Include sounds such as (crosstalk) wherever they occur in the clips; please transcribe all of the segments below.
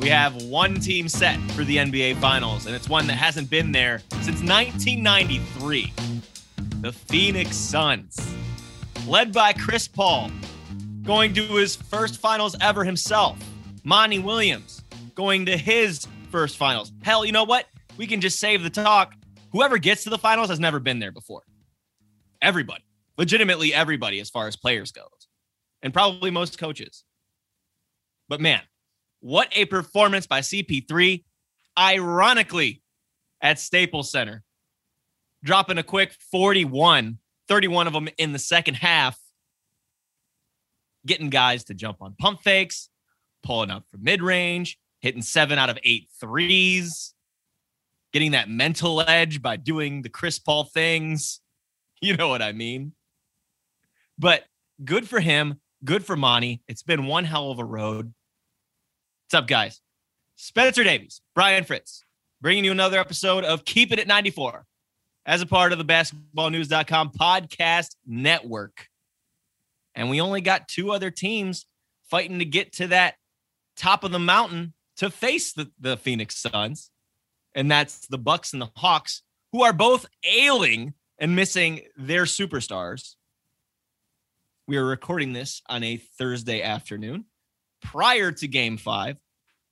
we have one team set for the NBA Finals, and it's one that hasn't been there since 1993 the Phoenix Suns. Led by Chris Paul, going to his first finals ever himself. Monty Williams going to his first finals. Hell, you know what? We can just save the talk. Whoever gets to the finals has never been there before. Everybody, legitimately everybody, as far as players goes, and probably most coaches. But man, what a performance by CP3, ironically, at Staples Center, dropping a quick 41, 31 of them in the second half, getting guys to jump on pump fakes, pulling up from mid range, hitting seven out of eight threes, getting that mental edge by doing the Chris Paul things. (laughs) You know what I mean? But good for him. Good for Monty. It's been one hell of a road. What's up, guys? Spencer Davies, Brian Fritz, bringing you another episode of Keep It at 94 as a part of the basketballnews.com podcast network. And we only got two other teams fighting to get to that top of the mountain to face the, the Phoenix Suns. And that's the Bucks and the Hawks, who are both ailing and missing their superstars. We are recording this on a Thursday afternoon prior to game five.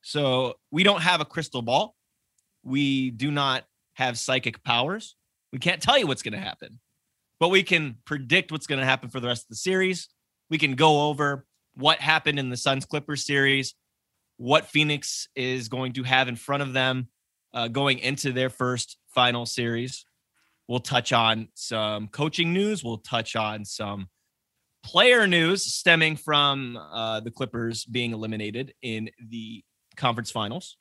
So we don't have a crystal ball. We do not have psychic powers. We can't tell you what's going to happen, but we can predict what's going to happen for the rest of the series. We can go over what happened in the Suns Clippers series, what Phoenix is going to have in front of them uh, going into their first final series. We'll touch on some coaching news. We'll touch on some player news stemming from uh, the Clippers being eliminated in the conference finals,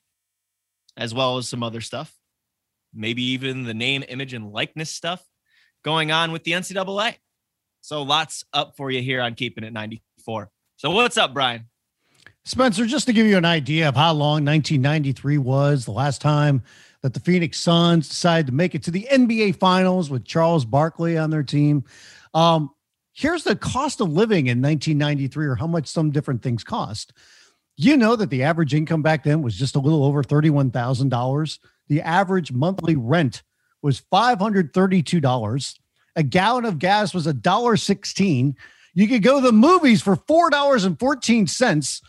as well as some other stuff. Maybe even the name, image, and likeness stuff going on with the NCAA. So lots up for you here on Keeping It 94. So what's up, Brian? Spencer, just to give you an idea of how long 1993 was, the last time that the Phoenix Suns decided to make it to the NBA Finals with Charles Barkley on their team. Um, here's the cost of living in 1993 or how much some different things cost. You know that the average income back then was just a little over $31,000. The average monthly rent was $532. A gallon of gas was $1.16. You could go to the movies for $4.14.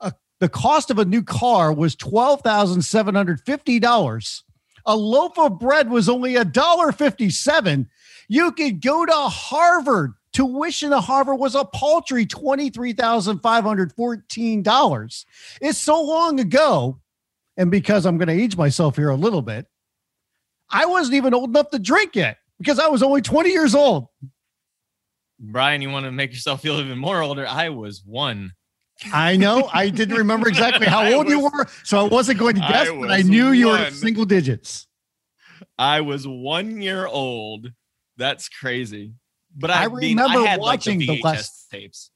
Uh, the cost of a new car was $12,750. A loaf of bread was only $1.57. You could go to Harvard Tuition at Harvard was a paltry $23,514. It's so long ago. And because I'm going to age myself here a little bit, I wasn't even old enough to drink yet because I was only 20 years old. Brian, you want to make yourself feel even more older? I was one. I know. I didn't remember exactly how (laughs) old was, you were, so I wasn't going to guess, I but I knew one. you were single digits. I was one year old. That's crazy. But I, I remember mean, I watching like the, the last tapes.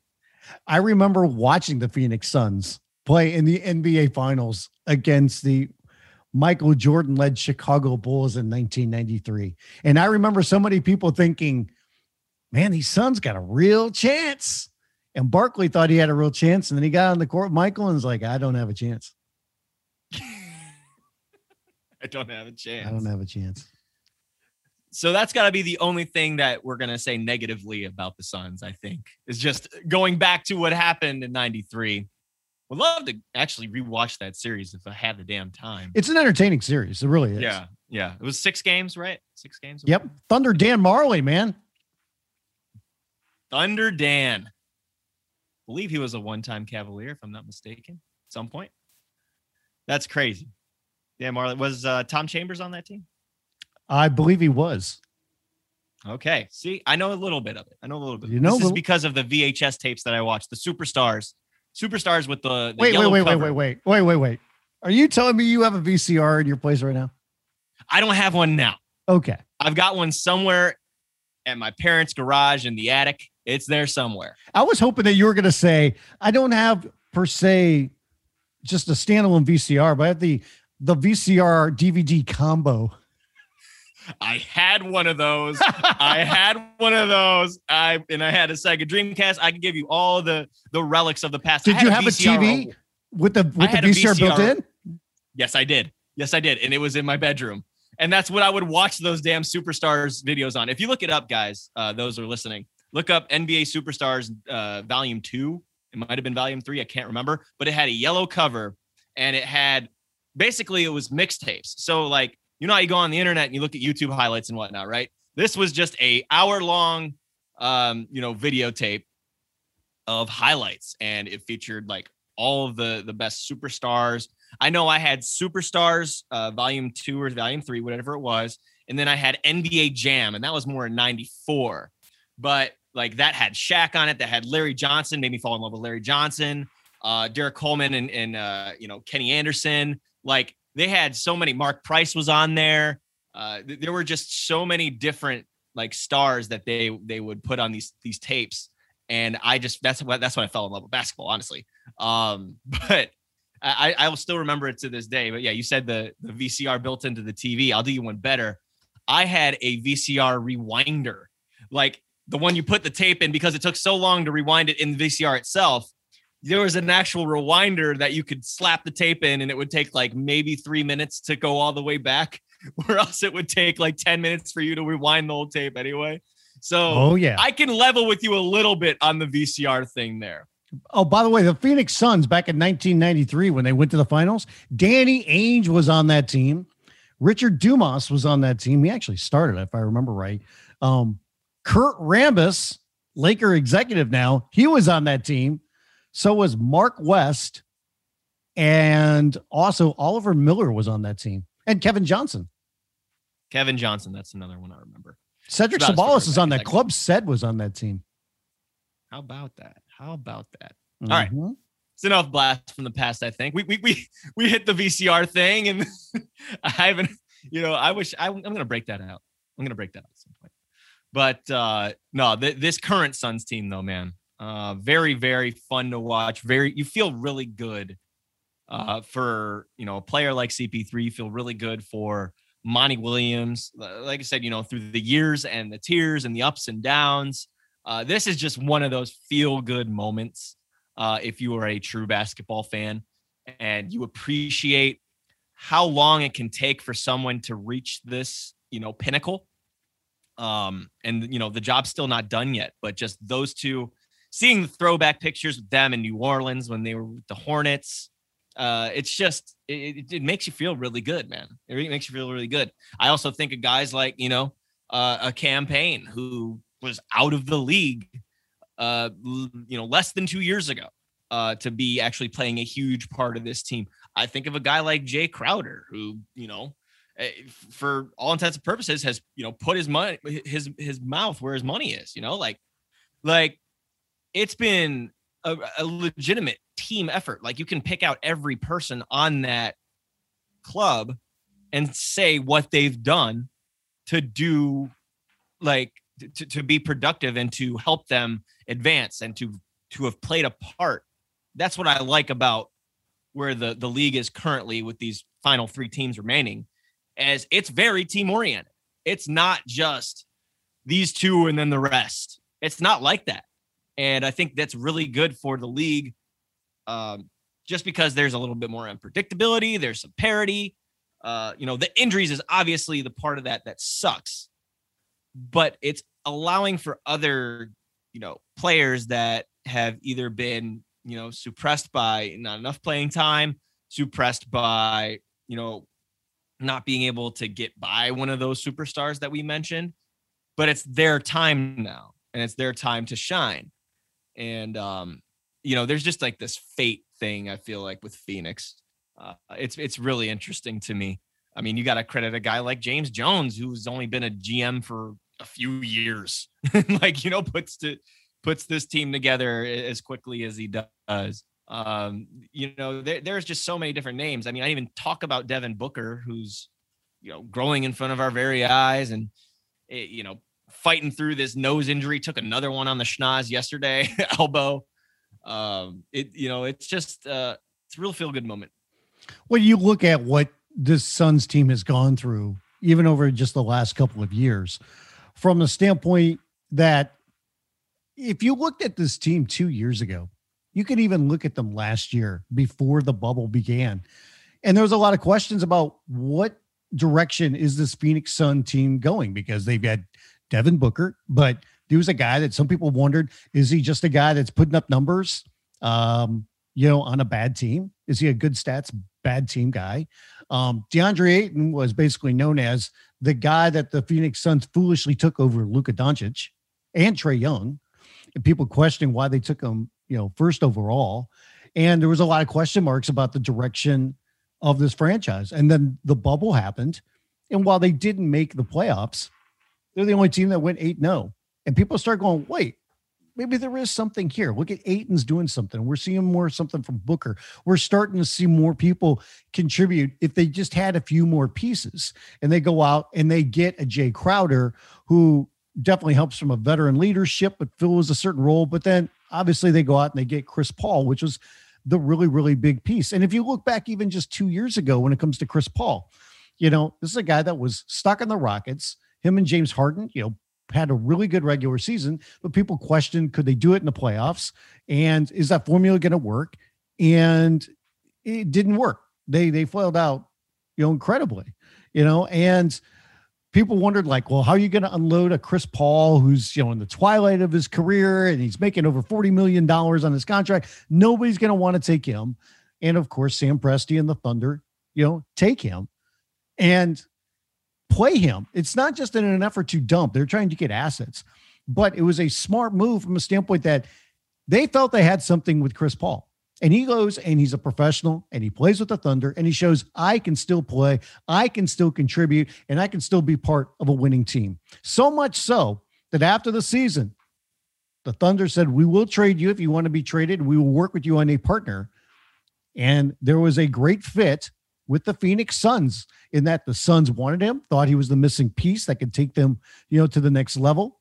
I remember watching the Phoenix Suns play in the NBA Finals against the Michael Jordan led Chicago Bulls in 1993. And I remember so many people thinking, man, these Suns got a real chance. And Barkley thought he had a real chance. And then he got on the court, Michael, and was like, I don't have a chance. (laughs) I don't have a chance. I don't have a chance. So that's got to be the only thing that we're going to say negatively about the Suns, I think, is just going back to what happened in 93. Would love to actually rewatch that series if I had the damn time. It's an entertaining series. It really is. Yeah. Yeah. It was six games, right? Six games. Yep. Thunder Dan Majerle, man. Thunder Dan. I believe he was a one time Cavalier, if I'm not mistaken, at some point. That's crazy. Dan Majerle. Was uh, Tom Chambers on that team? I believe he was. Okay. See, I know a little bit of it. I know a little bit. You know, this is because of the VHS tapes that I watched. The superstars, superstars with the, the wait, wait, wait, wait, wait, wait, wait, wait, wait. Are you telling me you have a VCR in your place right now? I don't have one now. Okay. I've got one somewhere at my parents' garage in the attic. It's there somewhere. I was hoping that you were going to say I don't have per se just a standalone VCR, but I have the the VCR DVD combo. I had one of those. I (laughs) had one of those. I and I had a Sega Dreamcast. I can give you all the the relics of the past. Did you have a, TV? with the with the a VCR, built in. Yes, I did. Yes, I did. And it was in my bedroom. And that's what I would watch those damn superstars videos on. If you look it up, guys, uh, those are listening, look up NBA Superstars uh, Volume 2. It might have been Volume 3. I can't remember. But it had a yellow cover and it had basically it was mixtapes. So, like, you know how you go on the internet and you look at YouTube highlights and whatnot, right? This was just a hour long, um, you know, videotape of highlights, and it featured like all of the the best superstars. I know I had Superstars, uh, Volume Two or Volume Three, whatever it was, and then I had NBA Jam, and that was more in '94. But like that had Shaq on it, that had Larry Johnson, made me fall in love with Larry Johnson, uh, Derrick Coleman, and and uh, you know Kenny Anderson. Like they had so many. Mark Price was on there. Uh, th- there were just so many different like stars that they they would put on these these tapes, and I just that's what that's when I fell in love with basketball, honestly. Um, (laughs) but I I will still remember it to this day. But yeah, you said the the VCR built into the TV. I'll do you one better. I had a VCR rewinder, like the one you put the tape in because it took so long to rewind it in the VCR itself. There was an actual rewinder that you could slap the tape in, and it would take like maybe three minutes to go all the way back, (laughs) or else it would take like 10 minutes for you to rewind the whole tape anyway. So Oh yeah. I can level with you a little bit on the VCR thing there. Oh, by the way, the Phoenix Suns back in 1993 when they went to the finals, Danny Ainge was on that team. Richard Dumas was on that team. He actually started, if I remember right. Um, Kurt Rambis, Laker executive now, he was on that team. So was Mark West, and also Oliver Miller was on that team, and Kevin Johnson. Kevin Johnson, that's another one I remember. Cedric That's about as far Ceballos is on that. Club Said was on that team. How about that? How about that? right. Mhm. It's enough blast from the past, I think. We we we, (laughs) we hit the VCR thing and (laughs) I haven't, you know, I wish I, I'm gonna break that out. I'm gonna break that out at some point. But uh no, th- this current Suns team though, man. Uh very, very fun to watch. Very you feel really good uh for you know a player like CP3, you feel really good for Monty Williams. Like I said, you know, through the years and the tears and the ups and downs. Uh, this is just one of those feel good moments uh, if you are a true basketball fan and you appreciate how long it can take for someone to reach this, you know, pinnacle. Um, and you know, the job's still not done yet, but just those two, seeing the throwback pictures with them in New Orleans when they were with the Hornets, uh, it's just it, it, it makes you feel really good, man. It really makes you feel really good. I also think of guys like you know uh, a Cam Payne who was out of the league, uh, you know, less than two years ago, uh, to be actually playing a huge part of this team. I think of a guy like Jay Crowder, who you know, eh, for all intents and purposes, has you know put his money, his his mouth where his money is. You know, like, like it's been a, a legitimate team effort. Like you can pick out every person on that club and say what they've done to do like to, to be productive and to help them advance and to to have played a part. That's what i like about where the the league is currently with these final three teams remaining as it's very team oriented. It's not just these two and then the rest. It's not like that and i think that's really good for the league um, just because there's a little bit more unpredictability there's some parity. Uh, you know the injuries is obviously the part of that that sucks but it's allowing for other you know players that have either been you know suppressed by not enough playing time suppressed by you know not being able to get by one of those superstars that we mentioned but it's their time now and it's their time to shine and um you know there's just like this fate thing i feel like with phoenix uh, it's it's really interesting to me I mean, you got to credit a guy like James Jones, who's only been a GM for a few years, (laughs) like you know, puts to puts this team together as quickly as he does. Um, you know, there, there's just so many different names. I mean, I even talk about Devin Booker, who's you know growing in front of our very eyes, and eh, you know, fighting through this nose injury. Took another one on the schnoz yesterday, (laughs) elbow. Um, it you know, it's just uh, it's a real feel good moment. when you look at what this Suns team has gone through, even over just the last couple of years, from the standpoint that if you looked at this team two years ago, You can even look at them last year before the bubble began. And there was a lot of questions about what direction is this Phoenix Sun team going because they've had Devin Booker, but he was a guy that some people wondered is he just a guy that's putting up numbers um, you know, on a bad team? Is he a good stats bad team guy? Um, DeAndre Ayton was basically known as the guy that the Phoenix Suns foolishly took over Luka Doncic and Trae Young. And people questioning why they took him, you know, first overall. And there was a lot of question marks about the direction of this franchise. And then the bubble happened. And while they didn't make the playoffs, they're the only team that went 8 0. And people start going, wait, maybe there is something here. Look at Ayton's doing something. We're seeing more something from Booker. We're starting to see more people contribute if they just had a few more pieces and they go out and they get a Jay Crowder who definitely helps from a veteran leadership, but fills a certain role. But then obviously they go out and they get Chris Paul, which was the really, really big piece. And if you look back even just two years ago when it comes to Chris Paul, you know, this is a guy that was stuck in the Rockets. Him and James Harden, you know, had a really good regular season, but people questioned could they do it in the playoffs? And is that formula going to work? And it didn't work. They they failed out, you know, incredibly, you know, and people wondered like, well, how are you going to unload a Chris Paul who's, you know, in the twilight of his career and he's making over 40 million dollars on his contract? Nobody's going to want to take him. And of course, Sam Presti and the Thunder, you know, take him. And play him. It's not just in an effort to dump, they're trying to get assets. But it was a smart move from a standpoint that they felt they had something with Chris Paul. And he goes and he's a professional and he plays with the Thunder and he shows I can still play, I can still contribute, and I can still be part of a winning team. So much so that after the season, the Thunder said, We will trade you if you want to be traded. We will work with you on a partner. And there was a great fit with the Phoenix Suns in that the Suns wanted him, thought he was the missing piece that could take them, you know, to the next level.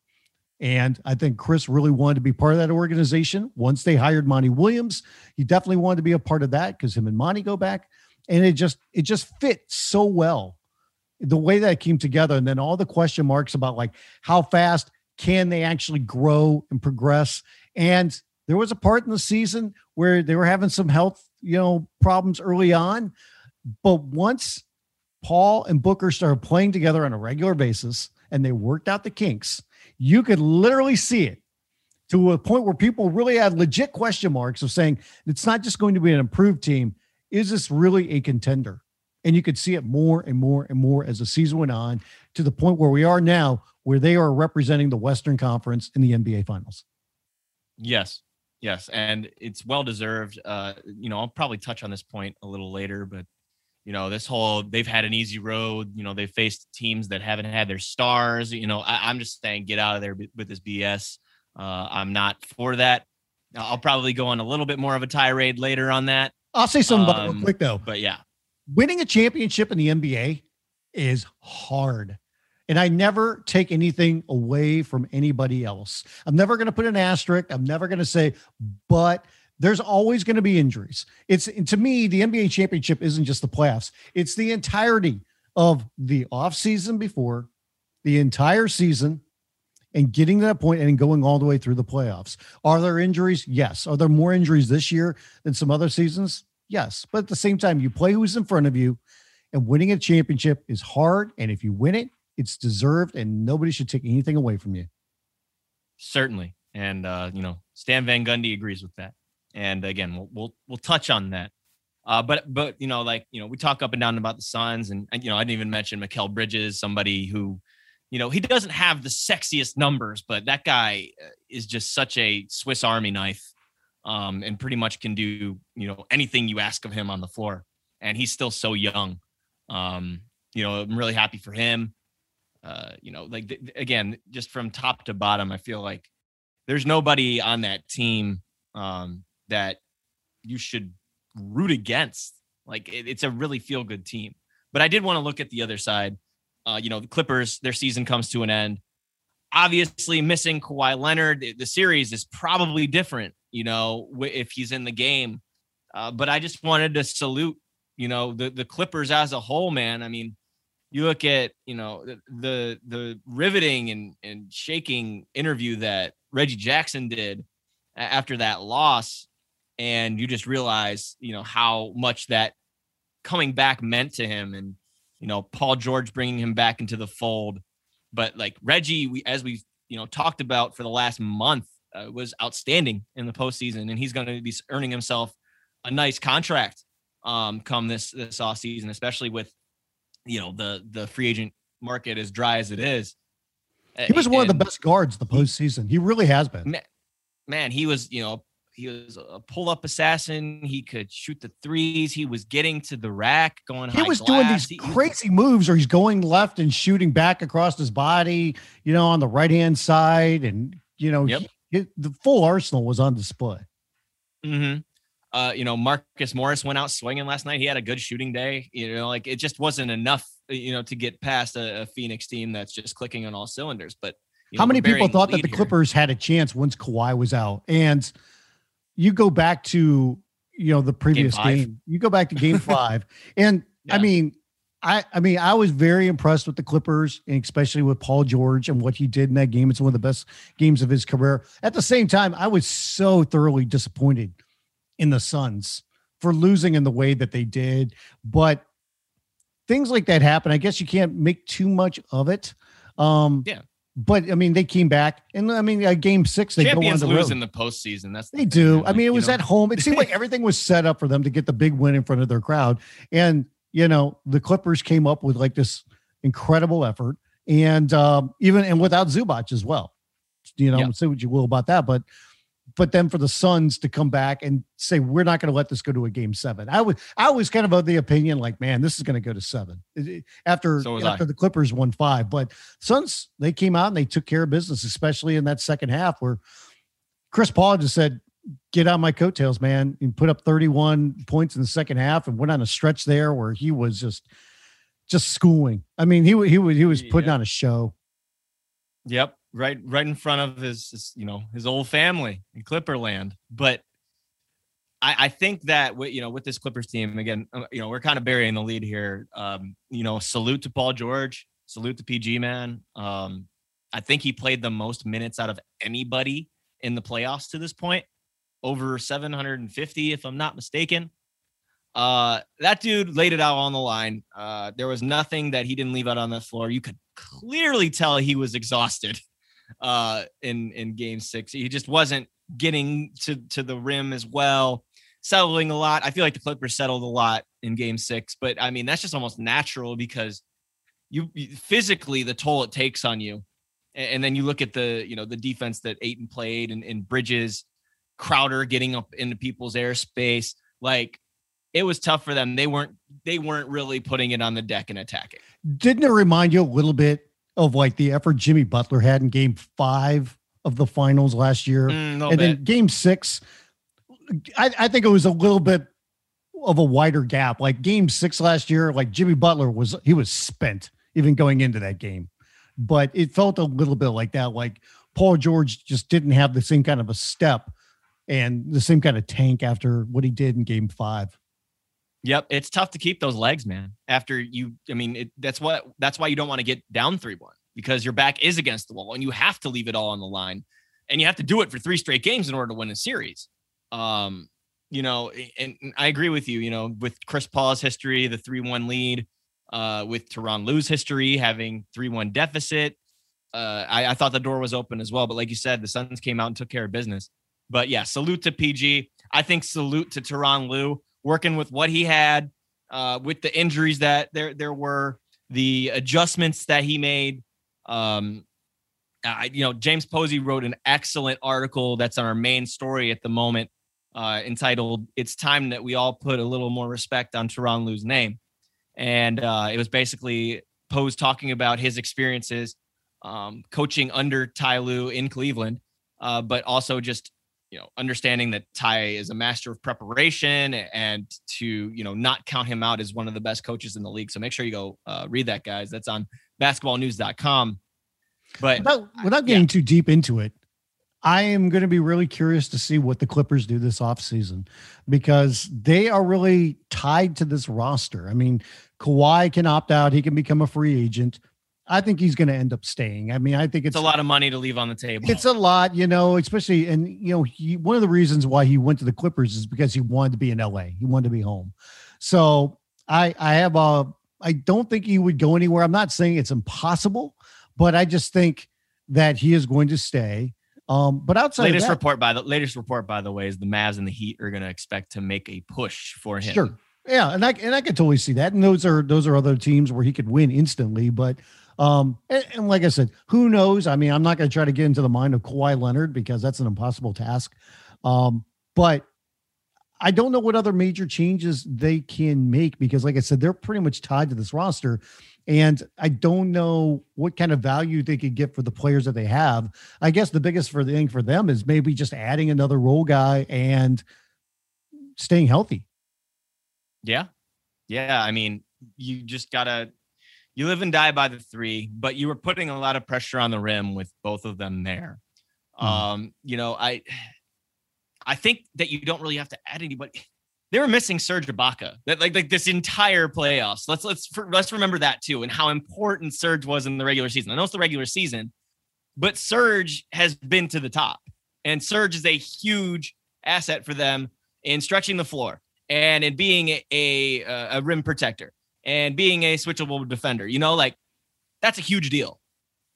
And I think Chris really wanted to be part of that organization. Once they hired Monty Williams, he definitely wanted to be a part of that because him and Monty go back. And it just it just fit so well the way that it came together. And then all the question marks about like how fast can they actually grow and progress. And there was a part in the season where they were having some health, you know, problems early on. But once Paul and Booker started playing together on a regular basis and they worked out the kinks, you could literally see it to a point where people really had legit question marks of saying it's not just going to be an improved team. Is this really a contender? And you could see it more and more and more as the season went on to the point where we are now, where they are representing the Western Conference in the NBA Finals. Yes. Yes. And it's well deserved. Uh, you know, I'll probably touch on this point a little later, but you know this whole they've had an easy road you know they've faced teams that haven't had their stars you know I, am just saying get out of there with this bs uh, i'm not for that. I'll probably go on a little bit more of a tirade later on that. I'll say something um, real quick though. but yeah. Winning a championship in the nba is hard and I never take anything away from anybody else. I'm never going to put an asterisk. I'm never going to say, but there's always going to be injuries. It's to me, the NBA championship isn't just the playoffs, it's the entirety of the offseason before, the entire season, and getting to that point and going all the way through the playoffs. Are there injuries? Yes. Are there more injuries this year than some other seasons? Yes. But at the same time, you play who's in front of you, and winning a championship is hard. And if you win it, it's deserved, and nobody should take anything away from you. Certainly. And, uh, you know, Stan Van Gundy agrees with that and again we'll we'll, we'll touch on that. Uh, but but you know like you know we talk up and down about the Suns and, and you know I didn't even mention Mikal Bridges somebody who you know he doesn't have the sexiest numbers but that guy uh, is just such a Swiss Army knife um, and pretty much can do you know anything you ask of him on the floor. And he's still so young. Um, you know I'm really happy for him. Uh, you know like th- again just from top to bottom I feel like there's nobody on that team um, that you should root against. Like it, it's a really feel good team. But I did want to look at the other side. Uh, you know, the Clippers, their season comes to an end. Obviously, missing Kawhi Leonard, the series is probably different, you know, if he's in the game. Uh, but I just wanted to salute, you know, the, the Clippers as a whole, man. I mean, you look at, you know, the the, the riveting and, and shaking interview that Reggie Jackson did after that loss and you just realize, you know, how much that coming back meant to him, and you know, Paul George bringing him back into the fold. But like Reggie, we as we you know talked about for the last month, uh, was outstanding in the postseason, and he's going to be earning himself a nice contract um, come this this off season, especially with you know the the free agent market as dry as it is. He was one and of the best guards the postseason. He really has been. Man, man, he was you know he was a pull up assassin. He could shoot the threes. He was getting to the rack, going. High. He was glass. doing these he, crazy moves, or he's going left and shooting back across his body. You know, on the right hand side, and you know, yep. he, the full arsenal was on display. Hmm. Uh, you know, Marcus Morris went out swinging last night. He had a good shooting day. You know, like it just wasn't enough. You know, to get past a, a Phoenix team that's just clicking on all cylinders. But how know, many people thought that the Clippers here. had a chance once Kawhi was out? And you go back to you know the previous game, game. You go back to game (laughs) five, and yeah. I mean, I I mean, I was very impressed with the Clippers, and especially with Paul George and what he did in that game. It's one of the best games of his career. At the same time, I was so thoroughly disappointed in the Suns for losing in the way that they did. But things like that happen. I guess you can't make too much of it. Um, yeah but I mean, they came back, and I mean, uh, game six, they Champions go on the lose road. in the postseason. That's the they do. I mean, it was know? at home. It seemed like (laughs) everything was set up for them to get the big win in front of their crowd, and you know, the Clippers came up with like this incredible effort, and um, even and without Zubac as well. You know, say what you will about that, but but then for the Suns to come back and say we're not going to let this go to a game seven. I was I was kind of of the opinion like, man, this is going to go to seven after so after I. the Clippers won five. But Suns they came out and they took care of business, especially in that second half where Chris Paul just said, "Get on my coattails, man," and put up 31 points in the second half and went on a stretch there where he was just just schooling. I mean, he he was he was putting yeah. on a show. Yep right right in front of his, his you know his old family in Clipperland. But I, I think that with, you know with this Clippers team again, uh, you know we're kind of burying the lead here. Um, you know, salute to Paul George, salute to PG man. Um, I think he played the most minutes out of anybody in the playoffs to this point, over 750 if I'm not mistaken. Uh, that dude laid it out on the line. Uh, there was nothing that he didn't leave out on the floor. You could clearly tell he was exhausted (laughs) uh, in in Game Six. He just wasn't getting to to the rim as well, settling a lot. I feel like the Clippers settled a lot in Game Six, but I mean that's just almost natural because you, you physically the toll it takes on you, and, and, then you look at the you know the defense that Ayton played and, and Bridges, Crowder getting up into people's airspace, like it was tough for them. They weren't they weren't really putting it on the deck and attacking. Didn't it remind you a little bit of like the effort Jimmy Butler had in game five of the finals last year. Mm, and bit. then game six, I, I think it was a little bit of a wider gap. Like game six last year, like Jimmy Butler was, he was spent even going into that game. But it felt a little bit like that. Like Paul George just didn't have the same kind of a step and the same kind of tank after what he did in game five. Yep, it's tough to keep those legs, man. After you, I mean, it, that's what that's why you don't want to get down three one because your back is against the wall and you have to leave it all on the line, and you have to do it for three straight games in order to win a series. Um, you know, and, I agree with you. You know, with Chris Paul's history, the three one lead, uh, with Tyronn Lue's history having three one deficit, uh, I, I thought the door was open as well. But like you said, the Suns came out and took care of business. But yeah, salute to PG. I think salute to Tyronn Lue working with what he had, uh, with the injuries that there there were, the adjustments that he made. Um, I, you know, James Posey wrote an excellent article that's on our main story at the moment, uh, entitled "It's Time That We All Put a Little More Respect on Tyronn Lue's Name," and uh, it was basically Pose talking about his experiences um, coaching under Ty Lue in Cleveland, uh, but also just you know understanding that Ty is a master of preparation and to you know not count him out as one of the best coaches in the league. So make sure you go uh, read that, guys. That's on basketballnews.com. But without, without getting yeah. too deep into it, I am going to be really curious to see what the Clippers do this offseason because they are really tied to this roster. I mean, Kawhi can opt out, he can become a free agent. I think he's going to end up staying. I mean, I think it's, It's a lot of money to leave on the table. It's a lot, you know, especially and you know, he one of the reasons why he went to the Clippers is because he wanted to be in LA. He wanted to be home. So I I have a I don't think he would go anywhere. I'm not saying it's impossible, but I just think that he is going to stay. Um, but outside latest of that, report by the latest report by the way is the Mavs and the Heat are going to expect to make a push for him. Sure. Yeah, and I and I could totally see that. And those are those are other teams where he could win instantly. But um, and, and like I said, who knows? I mean, I'm not going to try to get into the mind of Kawhi Leonard because that's an impossible task. Um, but I don't know what other major changes they can make because, like I said, they're pretty much tied to this roster. And I don't know what kind of value they could get for the players that they have. I guess the biggest for the thing for them is maybe just adding another role guy and staying healthy. Yeah. Yeah. I mean, you just gotta you live and die by the three, but you were putting a lot of pressure on the rim with both of them there. Mhm. Um, you know, I I think that you don't really have to add anybody. They were missing Serge Ibaka. That like like this entire playoffs. Let's let's for, let's remember that too, and how important Serge was in the regular season. I know it's the regular season, but Serge has been to the top, and Serge is a huge asset for them in stretching the floor and in being a, a, a rim protector and being a switchable defender. You know, like that's a huge deal.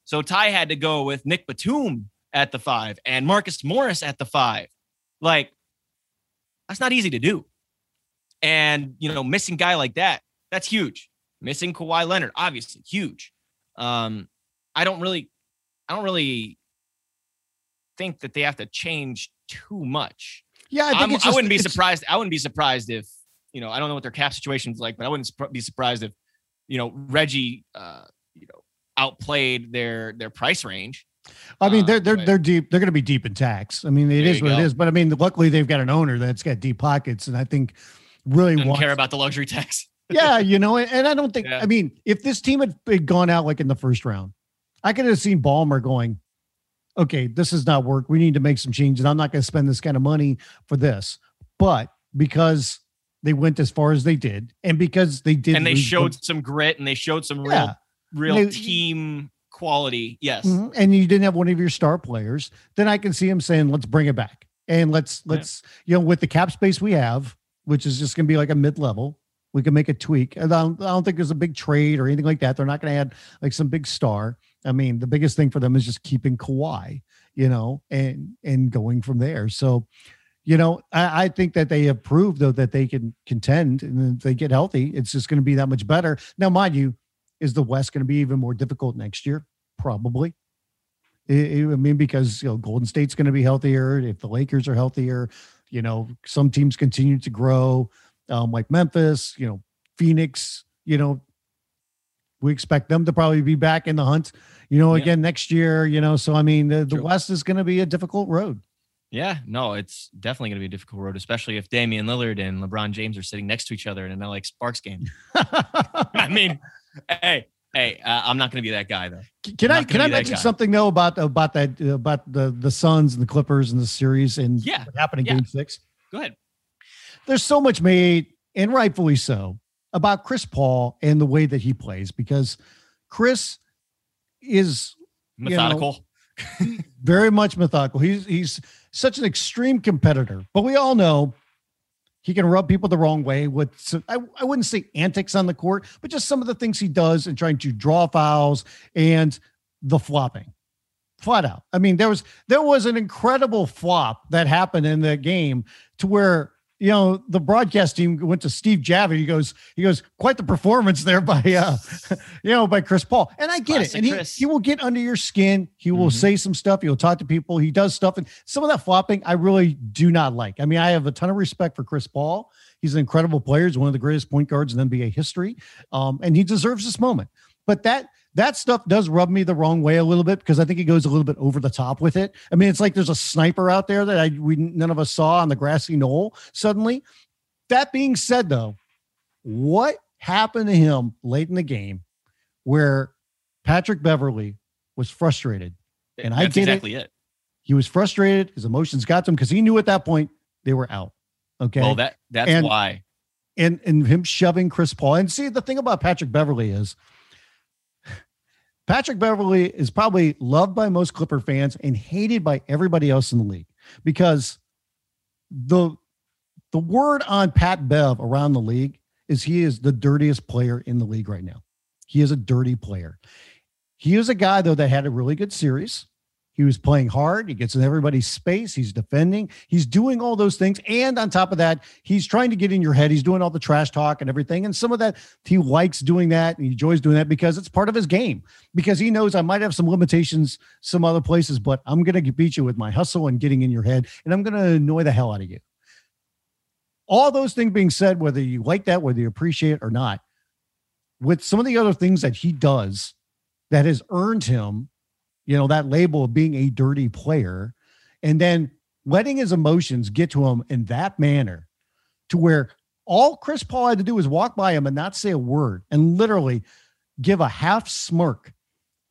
So Ty had to go with Nick Batum at the five and Marcus Morris at the five. Like, that's not easy to do. And, you know, missing guy like that, that's huge. Missing Kawhi Leonard, obviously huge. Um, I don't really, I don't really think that they have to change too much. Yeah, I think I'm- it's I wouldn't be surprised. I wouldn't be surprised if you know. I don't know what their cap situation's like, but I wouldn't be surprised if you know Reggie, uh, you know, outplayed their their price range. I mean, they're they're but- they're deep. They're going to be deep in tax. I mean, it There is what it go. is. But I mean, luckily they've got an owner that's got deep pockets, and I think really wants. care about the luxury tax. (laughs) yeah, you know, and, I don't think. Yeah. I mean, if this team had, had gone out like in the first round, I could have seen Ballmer going, "Okay, this has not worked. We need to make some changes. I'm not going to spend this kind of money for this." But because they went as far as they did, and because they did, and they showed some grit and they showed some real Yeah. real They- team quality. Yes. Mhm. and you didn't have one of your star players, then I can see him saying, "Let's bring it back and let's let's you know with the cap space we have, which is just going to be like a mid level, we can make a tweak." And I don't, I don't think there's a big trade or anything like that. They're not going to add like some big star. I mean, the biggest thing for them is just keeping Kawhi, you know, and and going from there. So. You know, I, I think that they have proved though that they can contend and if they get healthy, it's just going to be that much better. Now, mind you, is the West going to be even more difficult next year? Probably. I I mean, because you know, Golden State's going to be healthier. If the Lakers are healthier, you know, some teams continue to grow, um, like Memphis, you know, Phoenix. You know, we expect them to probably be back in the hunt. You know, Yeah. again next year. You know, so I mean, the, the West is going to be a difficult road. Yeah. No, it's definitely going to be a difficult road, especially if Damian Lillard and LeBron James are sitting next to each other in an LA Sparks game. (laughs) I mean, hey, hey, uh, I'm not going to be that guy though. Can I can I mention guy. something though about about that about the the Suns and the Clippers and the series and Yeah. what happened in Yeah. Game Six? Go ahead. there's so much made, and rightfully so, about Chris Paul and the way that he plays because Chris is You know, Methodical. very much methodical. He's he's such an extreme competitor, but we all know he can rub people the wrong way with I, I wouldn't say antics on the court, but just some of the things he does in trying to draw fouls and the flopping. Flat out. I mean, there was there was an incredible flop that happened in the game to where you know the broadcast team went to Steve Javie. He goes, he goes, quite the performance there by uh, (laughs) you know, by Chris Paul. And I get it. And he, Chris. he will get under your skin. He will Mhm. say some stuff. He'll talk to people. He does stuff. And some of that flopping, I really do not like. I mean, I have a ton of respect for Chris Paul. He's an incredible player. He's one of the greatest point guards in NBA history. Um, and he deserves this moment. But that that stuff does rub me the wrong way a little bit because I think he goes a little bit over the top with it. I mean, it's like there's a sniper out there that I we none of us saw on the grassy knoll suddenly. That being said, though, what happened to him late in the game where Patrick Beverley was frustrated? And I That's it. exactly it. He was frustrated. His emotions got to him because he knew at that point they were out. Okay. Well, that that's And- why. and and him shoving Chris Paul. And see, the thing about Patrick Beverley is Patrick Beverley is probably loved by most Clipper fans and hated by everybody else in the league because the the word on Pat Bev around the league is he is the dirtiest player in the league right now. He is a dirty player. He is a guy though that had a really good series. He was playing hard. He gets in everybody's space. He's defending. He's doing all those things. And on top of that, he's trying to get in your head. He's doing all the trash talk and everything. And some of that, he likes doing that. And he enjoys doing that because it's part of his game. Because he knows I might have some limitations some other places, but I'm going to beat you with my hustle and getting in your head. And I'm going to annoy the hell out of you. All those things being said, whether you like that, whether you appreciate it or not, with some of the other things that he does that has earned him you know, that label of being a dirty player and then letting his emotions get to him in that manner to where all Chris Paul had to do was walk by him and not say a word and literally give a half smirk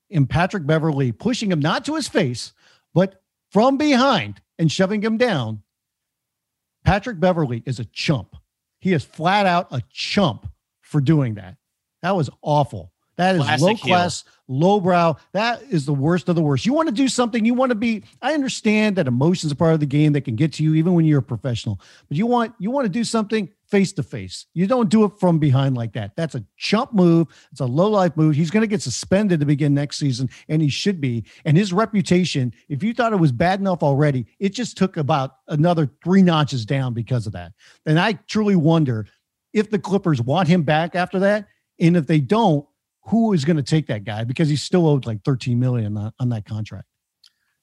in Patrick Beverley, pushing him not to his face, but from behind and shoving him down. Patrick Beverley is a chump. He is flat out a chump for doing that. That was awful. That is Classic low class, heel. low brow. That is the worst of the worst. You want to do something, you want to be. I understand that emotions are part of the game that can get to you even when you're a professional. But you want you want to do something face to face. You don't do it from behind like that. That's a chump move. It's a low life move. He's going to get suspended to begin next season, and he should be. And his reputation, if you thought it was bad enough already, it just took about another three notches down because of that. And I truly wonder if the Clippers want him back after that. And if they don't, who is going to take that guy because he's still owed like 13 million on, on that contract.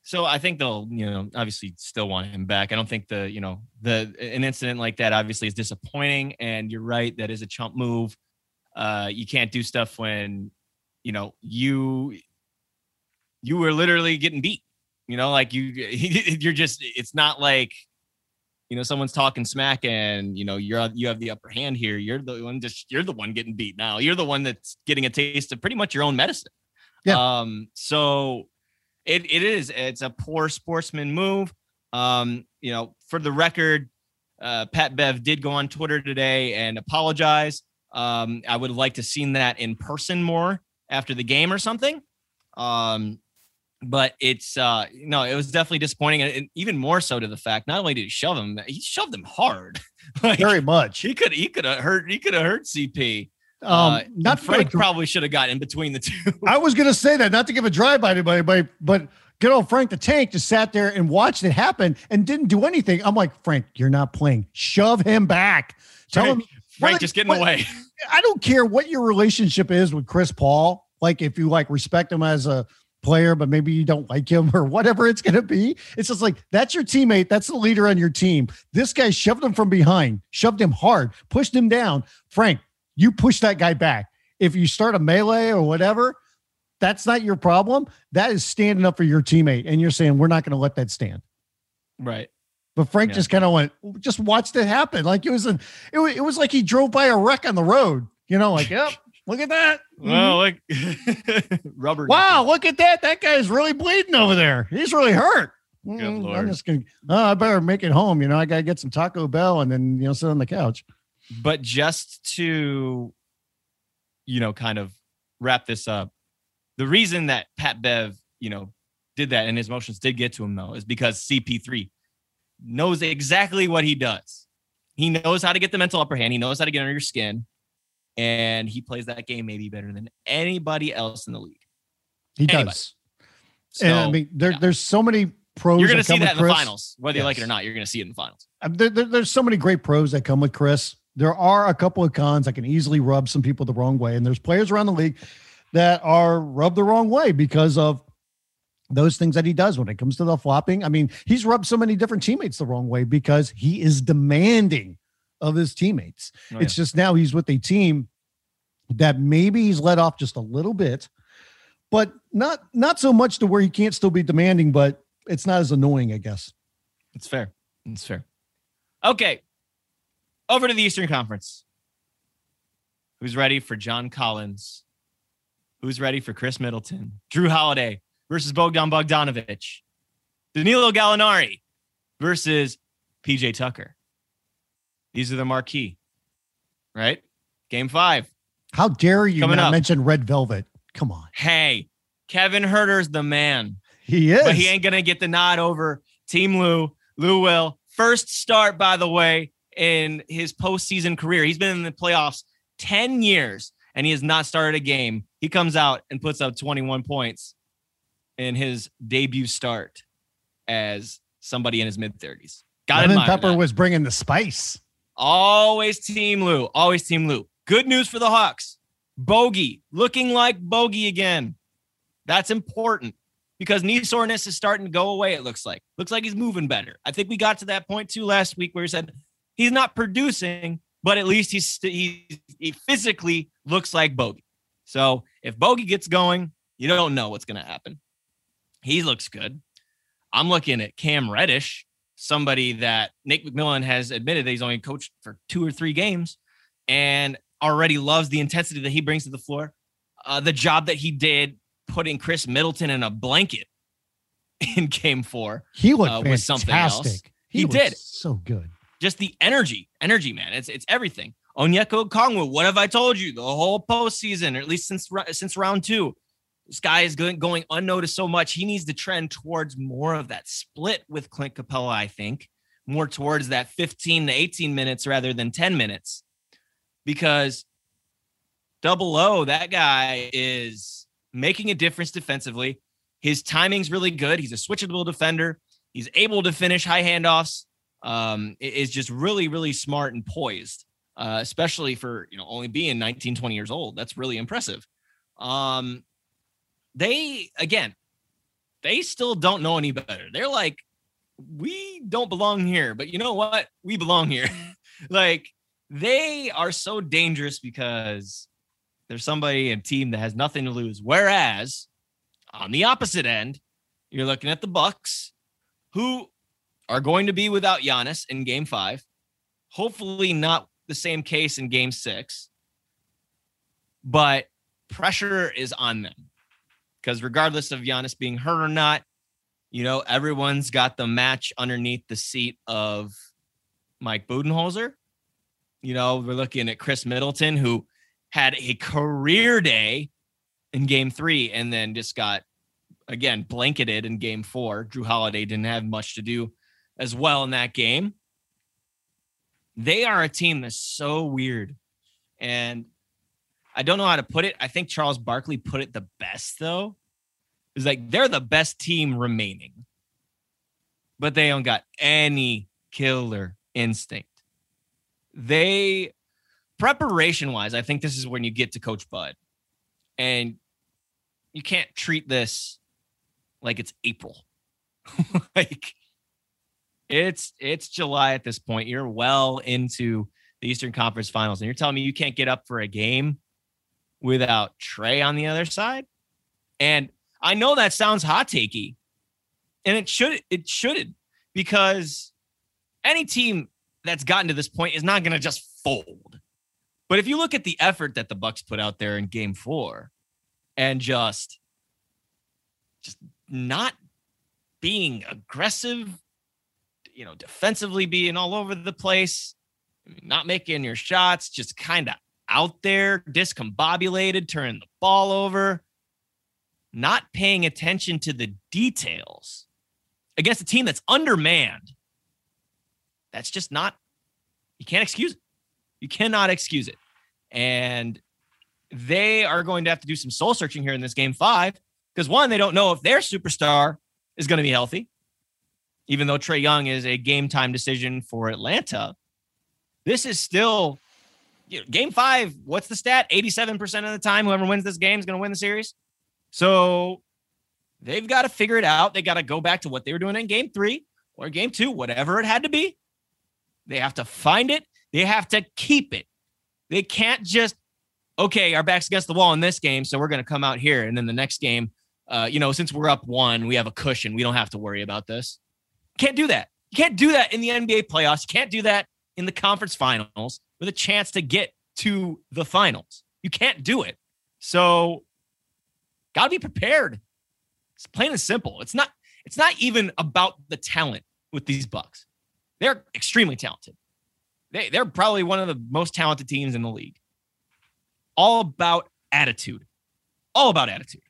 So I think they'll, you know, obviously still want him back. I don't think the, you know, the an incident like that obviously is disappointing. And you're right, that is a chump move. Uh, you can't do stuff when, you know, you you were literally getting beat. You know, like you (laughs) you're just it's not like you know someone's talking smack and you know you're you have the upper hand here. You're the one just you're the one getting beat now. You're the one that's getting a taste of pretty much your own medicine. Yeah. um so it, it is it's a poor sportsman move. Um you know for the record uh pat bev did go on twitter today and apologize. Um i would have liked to seen that in person more after the game or something. Um but it's uh no it was definitely disappointing and even more so to the fact not only did he shove him he shoved him hard. (laughs) Like, very much. he could he could have hurt he could have hurt cp um uh, not frank probably should have gotten in between the two. I was gonna say that not to give a drive by anybody but but good old frank the tank just sat there and watched it happen and didn't do anything. I'm like frank you're not playing. Shove him back. Tell frank, him frank what, just getting what, away i don't care what your relationship is with chris paul like if you like respect him as a player, but maybe you don't like him (laughs) or whatever it's going to be. It's just like that's your teammate. That's the leader on your team. This guy shoved him from behind, shoved him hard, pushed him down. Frank, you push that guy back. If you start a melee or whatever, that's not your problem. That is standing up for your teammate. And you're saying, we're not going to let that stand. Right. But Frank yeah. just kind of went, just watched it happen. Like it was an, it was, it was like he drove by a wreck on the road, you know, like, yep, Look at that. Well, mm-hmm. like (laughs) rubber. Wow, look at that. That guy's really bleeding over there. He's really hurt. Good mm, Lord. I'm just gonna oh, I better make it home. You know, I gotta get some Taco Bell and then you know sit on the couch. But just to, you know, kind of wrap this up, the reason that Pat Bev, you know, did that and his emotions did get to him though, is because CP3 knows exactly what he does. He knows how to get the mental upper hand. He knows how to get under your skin and he plays that game maybe better than anybody else in the league. He anybody. does. So, and I mean, there, yeah. there's so many pros. You're going to see that in Chris. the finals, whether yes. you like it or not. You're going to see it in the finals. Um, there, there, there's so many great pros that come with Chris. There are a couple of cons that can easily rub some people the wrong way, and there's players around the league that are rubbed the wrong way because of those things that he does when it comes to the flopping. I mean, he's rubbed so many different teammates the wrong way because he is demanding of his teammates. Oh, it's just now he's with a team that maybe he's let off just a little bit, but not not so much to where he can't still be demanding, but it's not as annoying, I guess. It's fair. It's fair. Okay. Over to the Eastern Conference. Who's ready for John Collins? Who's ready for Khris Middleton? Jrue Holiday versus Bogdan Bogdanovich. Danilo Gallinari versus PJ Tucker. These are the marquee, right? Game five. How dare you Coming not up. mention Red Velvet? Come on. Hey, Kevin Huerter's the man. He is. But he ain't gonna get the nod over Team Lou. Lou will. First start, by the way, in his postseason career. He's been in the playoffs 10 years and he has not started a game. He comes out and puts up 21 points in his debut start as somebody in his mid 30s. Got Lemon Pepper that. was bringing the spice. Always Team Lou. Always Team Lou. Good news for the Hawks. Bogey looking like Bogey again. That's important because knee soreness is starting to go away. It looks like. Looks like he's moving better. I think we got to that point too last week where he said he's not producing, but at least he's he, he physically looks like Bogey. So if Bogey gets going, you don't know what's going to happen. He looks good. I'm looking at Cam Reddish, somebody that Nick McMillan has admitted that he's only coached for two or three games and already loves the intensity that he brings to the floor. Uh, the job that he did putting Khris Middleton in a blanket (laughs) in game four. He looked uh, was something else. He, he did so good. Just the energy, energy, man. It's it's everything. Onyeka Okongwu, what have I told you? The whole postseason, or at least since since round two, this guy is going, unnoticed so much. He needs to trend towards more of that split with Clint Capela, I think, more towards that 15 to 18 minutes rather than 10 minutes. Because double O, that guy is making a difference defensively. His timing's really good. He's a switchable defender. He's able to finish high handoffs. Um, is just really, really smart and poised, uh, especially for you know only being 19, 20 years old. That's really impressive. Um, they again, they still don't know any better. They're like, we don't belong here, but you know what? We belong here. (laughs) like they are so dangerous because there's somebody in team that has nothing to lose. Whereas on the opposite end, you're looking at the Bucks, who are going to be without Giannis in game five. Hopefully, not the same case in game six, but pressure is on them because regardless of Giannis being hurt or not, you know, everyone's got the match underneath the seat of Mike Budenholzer. You know, we're looking at Khris Middleton, who had a career day in game three and then just got again blanketed in game four. Jrue Holiday didn't have much to do as well in that game. They are a team that's so weird. And I don't know how to put it. I think Charles Barkley put it the best though. Is like they're the best team remaining, but they don't got any killer instinct. They preparation wise, I think this is when you get to Coach Bud, and you can't treat this like it's April. (laughs) like it's it's July at this point. You're well into the Eastern Conference Finals, and you're telling me you can't get up for a game without Trae on the other side. And I know that sounds hot takey, and it should it shouldn't because any team that's gotten to this point is not going to just fold. But if you look at the effort that the Bucks put out there in Game Four, and just just not being aggressive, you know, defensively being all over the place, not making your shots, just kind of out there, discombobulated, turning the ball over, not paying attention to the details against a team that's undermanned. That's just not, you can't excuse it. You cannot excuse it. And they are going to have to do some soul searching here in this game five because one, they don't know if their superstar is going to be healthy, even though Trae Young is a game time decision for Atlanta. This is still you know, game five, what's the stat? 87% of the time, whoever wins this game is going to win the series. So they've got to figure it out. They got to go back to what they were doing in game three or game two, whatever it had to be. They have to find it. They have to keep it. They can't just, okay, our back's against the wall in this game. So we're going to come out here. And then the next game, uh, you know, since we're up one, we have a cushion. We don't have to worry about this. Can't do that. You can't do that in the NBA playoffs. You can't do that in the conference finals with a chance to get to the finals. You can't do it. So, got to be prepared. It's plain and simple. It's not it's not even about the talent with these Bucks. They're extremely talented. They they're probably one of the most talented teams in the league. All about attitude. All about attitude.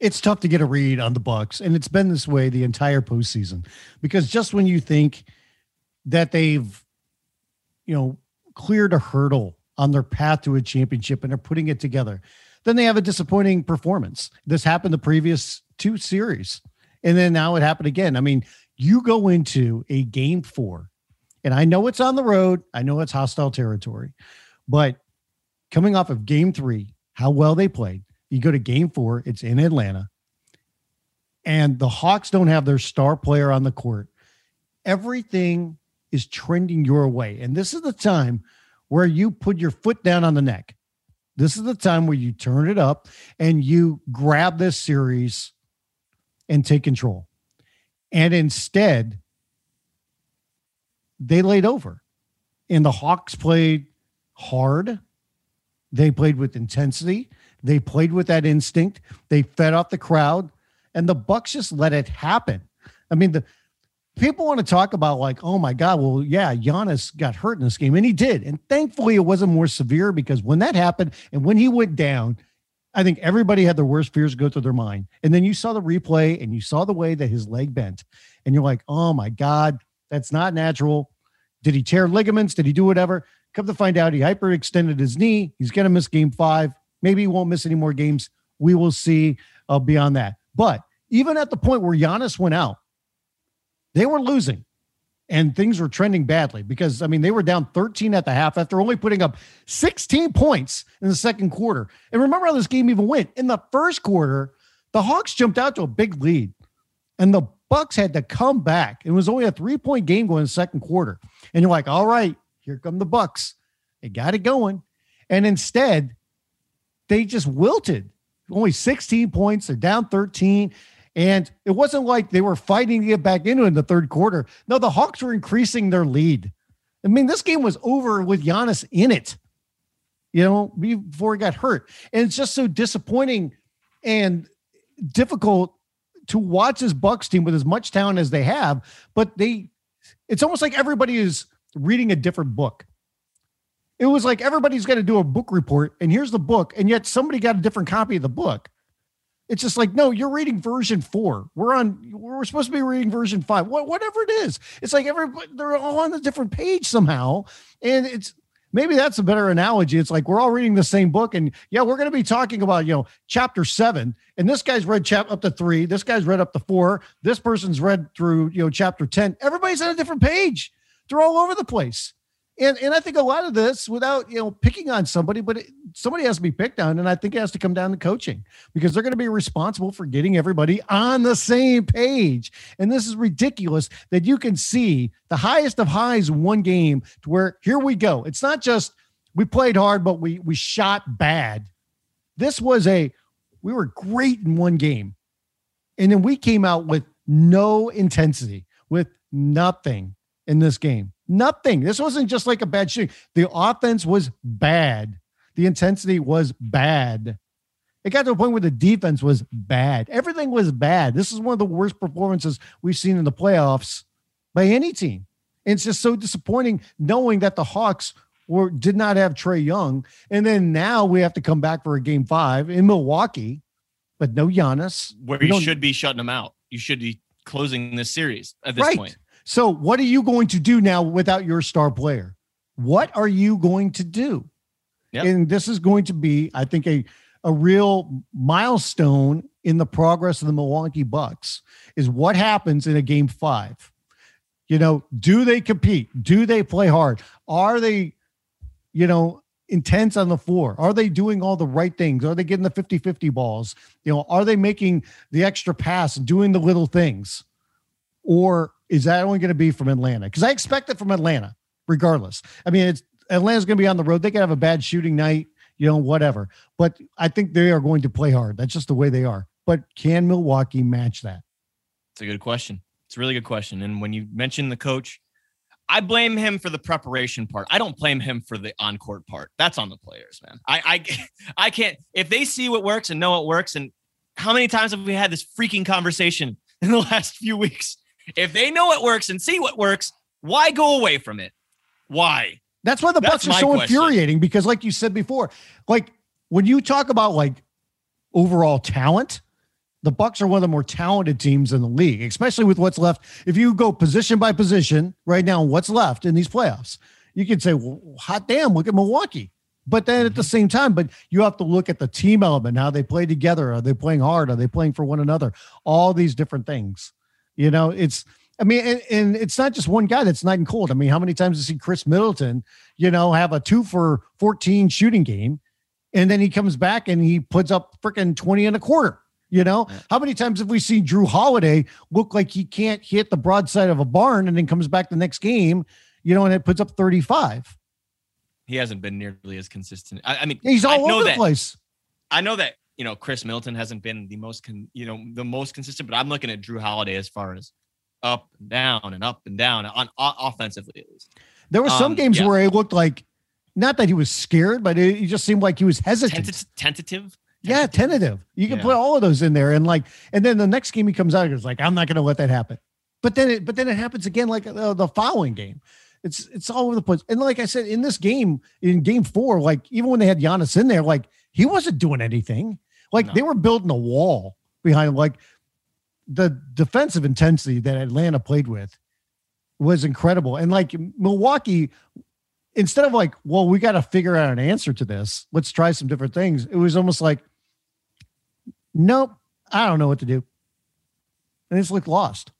it's tough to get a read on the Bucks, and it's been this way the entire postseason. Because just when you think that they've, you know, cleared a hurdle on their path to a championship and are putting it together, then they have a disappointing performance. This happened the previous two series, and then now it happened again. I mean, you go into a game four, and I know it's on the road, I know it's hostile territory, but coming off of game three, how well they played you go to game four, it's in Atlanta, and the Hawks don't have their star player on the court. Everything is trending your way. And this is the time where you put your foot down on the neck. This is the time where you turn it up and you grab this series and take control. And instead, they laid over. And the Hawks played hard. They played with intensity. They played with that instinct. They fed off the crowd, and the Bucks just let it happen. I mean, the people want to talk about like, oh my God, well, yeah, Giannis got hurt in this game, and he did. And thankfully, it wasn't more severe because when that happened and when he went down, I think everybody had their worst fears go through their mind. And then you saw the replay and you saw the way that his leg bent, and you're like, oh my God, that's not natural. Did he tear ligaments? Did he do whatever? Come to find out, he hyperextended his knee. He's going to miss game five. Maybe he won't miss any more games. We will see uh, beyond that. But even at the point where Giannis went out, they were losing and things were trending badly because, I mean, they were down 13 at the half after only putting up 16 points in the second quarter. And remember how this game even went. In the first quarter, the Hawks jumped out to a big lead and the Bucks had to come back. It was only a three point game going in the second quarter. And you're like, all right, here come the Bucks. They got it going. And instead, they just wilted. Only 16 points. They're down 13. And it wasn't like they were fighting to get back into it in the third quarter. No, the Hawks were increasing their lead. I mean, this game was over with Giannis in it, you know, before he got hurt. And it's just so disappointing and difficult to watch this Bucks team with as much talent as they have. But they, it's almost like everybody is reading a different book. It was like everybody's got to do a book report, and here's the book, and yet somebody got a different copy of the book. It's just like, no, you're reading version four. We're on, we're supposed to be reading version five. What, whatever it is, it's like everybody they're all on a different page somehow, and it's maybe that's a better analogy. It's like we're all reading the same book, and yeah, we're going to be talking about you know chapter seven, and this guy's read chap up to three, this guy's read up to four, this person's read through you know chapter ten. Everybody's on a different page. They're all over the place. And and I think a lot of this, without you know picking on somebody, but it, somebody has to be picked on, and I think it has to come down to coaching because they're going to be responsible for getting everybody on the same page. And this is ridiculous that you can see the highest of highs in one game to where here we go. It's not just we played hard, but we we shot bad. This was a we were great in one game, and then we came out with no intensity, with nothing in this game. Nothing. This wasn't just like a bad shooting. The offense was bad. The intensity was bad. It got to a point where the defense was bad. Everything was bad. This is one of the worst performances we've seen in the playoffs by any team. And it's just so disappointing knowing that the Hawks were did not have Trae Young. And then now we have to come back for a game five in Milwaukee, but no Giannis. Where you should be shutting them out. You should be closing this series at this right. point. So, what are you going to do now without your star player? What are you going to do? Yep. And this is going to be, I think, a a real milestone in the progress of the Milwaukee Bucks is what happens in a game five. You know, do they compete? Do they play hard? Are they, you know, intense on the floor? Are they doing all the right things? Are they getting the 50 50 balls? You know, are they making the extra pass and doing the little things? Or is that only going to be from Atlanta? Because I expect it from Atlanta, regardless. I mean, it's Atlanta's going to be on the road. They can have a bad shooting night, you know, whatever. But I think they are going to play hard. That's just the way they are. But can Milwaukee match that? It's a good question. It's a really good question. And when you mention the coach, I blame him for the preparation part. I don't blame him for the on-court part. That's on the players, man. I I (laughs) I can't if they see what works and know what works. And how many times have we had this freaking conversation (laughs) in the last few weeks? If they know what works and see what works, why go away from it? Why? That's why the That's Bucks are so question. infuriating because, like you said before, like when you talk about like overall talent, the Bucks are one of the more talented teams in the league, especially with what's left. If you go position by position right now, what's left in these playoffs, you could say, well, hot damn, look at Milwaukee. But then at the mm-hmm. same time, but you have to look at the team element, how they play together. Are they playing hard? Are they playing for one another? All these different things. You know, it's I mean, and, and, it's not just one guy that's night and cold. I mean, how many times has see Khris Middleton, you know, have a two for 14 shooting game, and then he comes back and he puts up freaking 20 and a quarter? You know, yeah. how many times have we seen Jrue Holiday look like he can't hit the broadside of a barn and then comes back the next game, you know, and it puts up 35? He hasn't been nearly as consistent. I, I mean, he's all over the place. I know that, you know, Khris Middleton hasn't been the most, con, you know, the most consistent, but I'm looking at Jrue Holiday as far as up and down and up and down on, on offensively at least. There were some um, games yeah. where it looked like not that he was scared, but it, it just seemed like he was hesitant. Tentative. tentative. Yeah, tentative. You can yeah. put all of those in there, and like, and then the next game he comes out, he's like, "I'm not going to let that happen." But then it, but then it happens again, like uh, the following game. It's it's all over the place. And like I said, in this game, in game four, like even when they had Giannis in there, like he wasn't doing anything. Like no. they were building a wall behind. Like the defensive intensity that Atlanta played with was incredible. And like Milwaukee, instead of like, well, we got to figure out an answer to this, let's try some different things. It was almost like, nope, I don't know what to do. And it's like lost.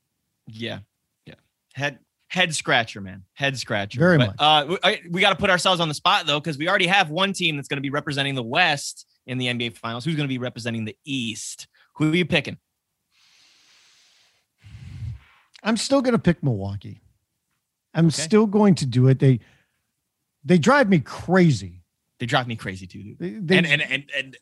Yeah. Yeah. Head head scratcher, man. Head scratcher. Very but, much. Uh, we, we got to put ourselves on the spot though, because we already have one team that's going to be representing the West in the NBA Finals. Who's going to be representing the East? Who are you picking? I'm still going to pick Milwaukee. I'm okay. still going to do it. They they drive me crazy. They drive me crazy too. They, they, and, and and and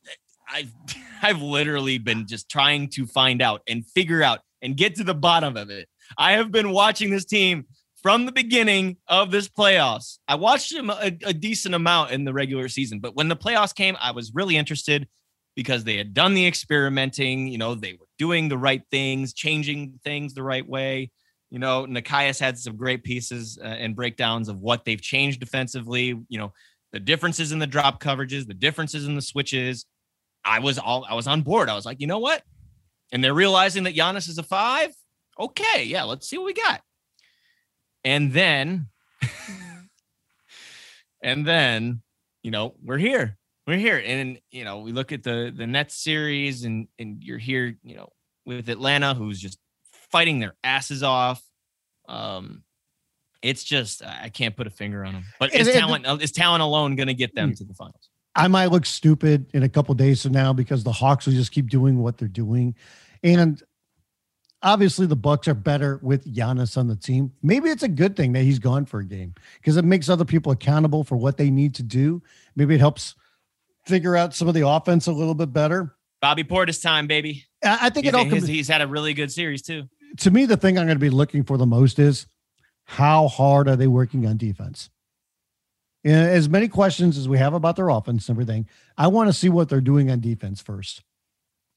I've (laughs) I've literally been just trying to find out and figure out and get to the bottom of it. I have been watching this team from the beginning of this playoffs. I watched them a, a decent amount in the regular season, but when the playoffs came, I was really interested because they had done the experimenting. You know, they were doing the right things, changing things the right way. You know, Nekias had some great pieces uh, and breakdowns of what they've changed defensively. You know, the differences in the drop coverages, the differences in the switches. I was all I was on board. I was like, you know what? And they're realizing that Giannis is a five. Okay, yeah, let's see what we got. And then, and then, you know, we're here. We're here. And you know we look at the the Nets series and and you're here you know with Atlanta who's just fighting their asses off. Um it's just I can't put a finger on them but is talent is talent alone going to get them hmm. to the finals? I might look stupid in a couple days from now because the Hawks will just keep doing what they're doing. And obviously the Bucks are better with Giannis on the team. Maybe it's a good thing that he's gone for a game because it makes other people accountable for what they need to do. Maybe it helps figure out some of the offense a little bit better. Bobby Portis time, baby. I think he's, it all comes, he's had a really good series too. To me, the thing I'm going to be looking for the most is how hard are they working on defense? And as many questions as we have about their offense and everything, I want to see what they're doing on defense first.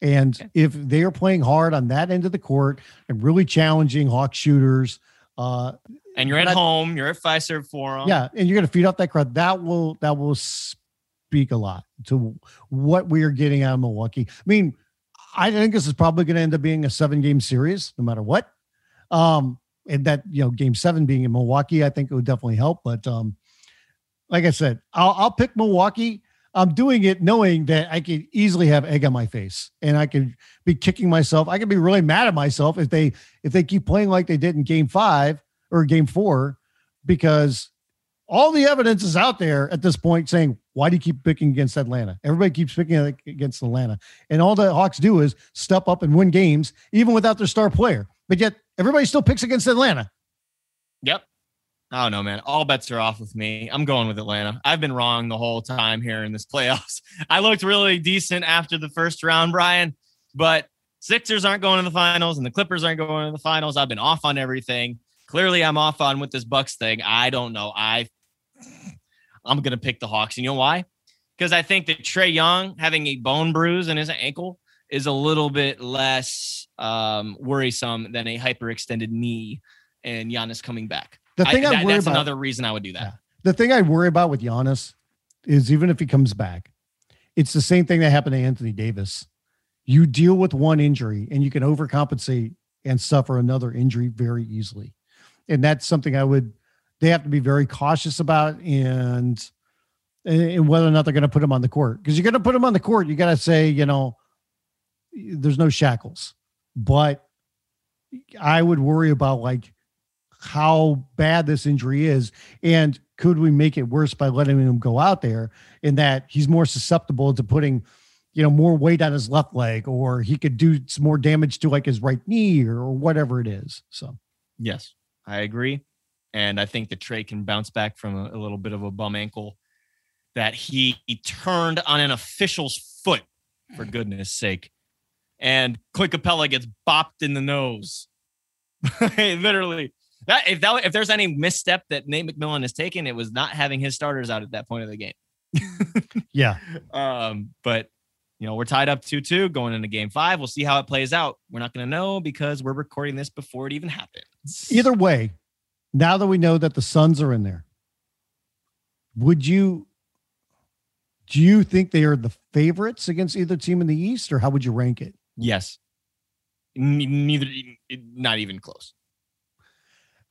And okay. if they are playing hard on that end of the court and really challenging Hawk shooters, uh, and you're at home, you're at Fiserv Forum, yeah, and you're going to feed off that crowd. That will that will speak a lot to what we are getting out of Milwaukee. I mean, I think this is probably going to end up being a seven game series, no matter what. Um, and that you know, game seven being in Milwaukee, I think it would definitely help. But um, like I said, I'll, I'll pick Milwaukee. I'm doing it knowing that I could easily have egg on my face, and I could be kicking myself. I could be really mad at myself if they if they keep playing like they did in Game Five or Game Four, because all the evidence is out there at this point saying, why do you keep picking against Atlanta? Everybody keeps picking against Atlanta. And all the Hawks do is step up and win games, even without their star player. But yet everybody still picks against Atlanta. Yep. I don't know, man. All bets are off with me. I'm going with Atlanta. I've been wrong the whole time here in this playoffs. (laughs) I looked really decent after the first round, Brian, but Sixers aren't going to the finals and the Clippers aren't going to the finals. I've been off on everything. Clearly, I'm off on with this Bucks thing. I don't know. I I'm to pick the Hawks. And you know why? Because I think that Trae Young having a bone bruise in his ankle is a little bit less um, worrisome than a hyperextended knee and Giannis coming back. The thing I, that, worry that's about, another reason I would do that. Yeah. The thing I worry about with Giannis is even if he comes back, it's the same thing that happened to Anthony Davis. you deal with one injury and you can overcompensate and suffer another injury very easily. And that's something I would they have to be very cautious about and and whether or not they're going to put him on the court. Because you're going to put him on the court, you got to say, you know, there's no shackles. But I would worry about like how bad this injury is and could we make it worse by letting him go out there in that he's more susceptible to putting you know more weight on his left leg or he could do some more damage to like his right knee or, or whatever it is so yes i agree and i think that Trae can bounce back from a, a little bit of a bum ankle that he, he turned on an official's foot for goodness sake and Clint Capela gets bopped in the nose. (laughs) Literally, that if that if there's any misstep that Nate McMillan has taken, it was not having his starters out at that point of the game. (laughs) yeah. Um, but you know, we're tied up 2-2 going into game five. We'll see how it plays out. We're not gonna know because we're recording this before it even happens. Either way, now that we know that the Suns are in there, would you do you think they are the favorites against either team in the East, or how would you rank it? Yes. Neither, not even close.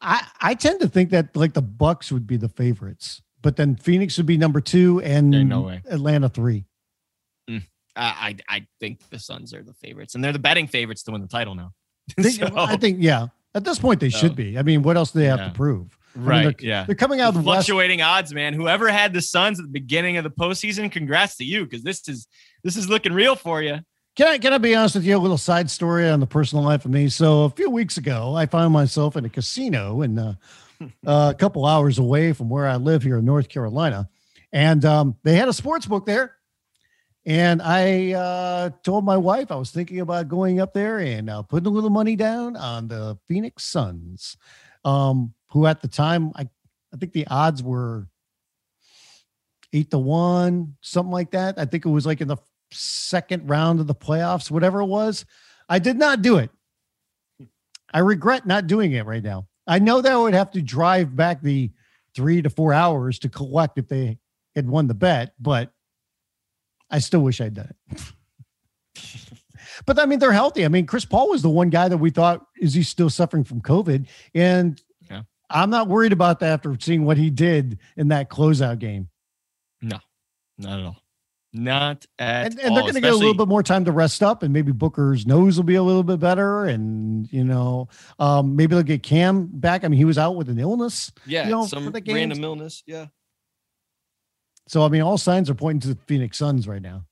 I I tend to think that like the Bucks would be the favorites, but then Phoenix would be number two, and no way. Atlanta three. Mm. I I think the Suns are the favorites, and they're the betting favorites to win the title now. (laughs) They, so, I think yeah. At this point, they so, should be. I mean, what else do they have yeah. to prove? Right. I mean, they're, yeah. They're coming out the fluctuating West. odds, man. Whoever had the Suns at the beginning of the postseason, congrats to you because this is this is looking real for you. Can I can I be honest with you? A little side story on the personal life of me. So a few weeks ago, I found myself in a casino and uh, (laughs) uh, a couple hours away from where I live here in North Carolina, and um, they had a sports book there. And I uh, told my wife I was thinking about going up there and uh, putting a little money down on the Phoenix Suns, um, who at the time I I think the odds were eight to one, something like that. I think it was like in the second round of the playoffs, whatever it was. I did not do it. I regret not doing it right now. I know that I would have to drive back the three to four hours to collect if they had won the bet, but I still wish I'd done it. but I mean, they're healthy. I mean, Chris Paul was the one guy that we thought is he still suffering from COVID, and yeah. I'm not worried about that after seeing what he did in that closeout game. No, not at all. Not at and, and they're going to get a little bit more time to rest up, and maybe Booker's nose will be a little bit better, and you know, um, maybe they'll get Cam back. I mean, he was out with an illness. Yeah, you know, some random illness. Yeah. So I mean, all signs are pointing to the Phoenix Suns right now.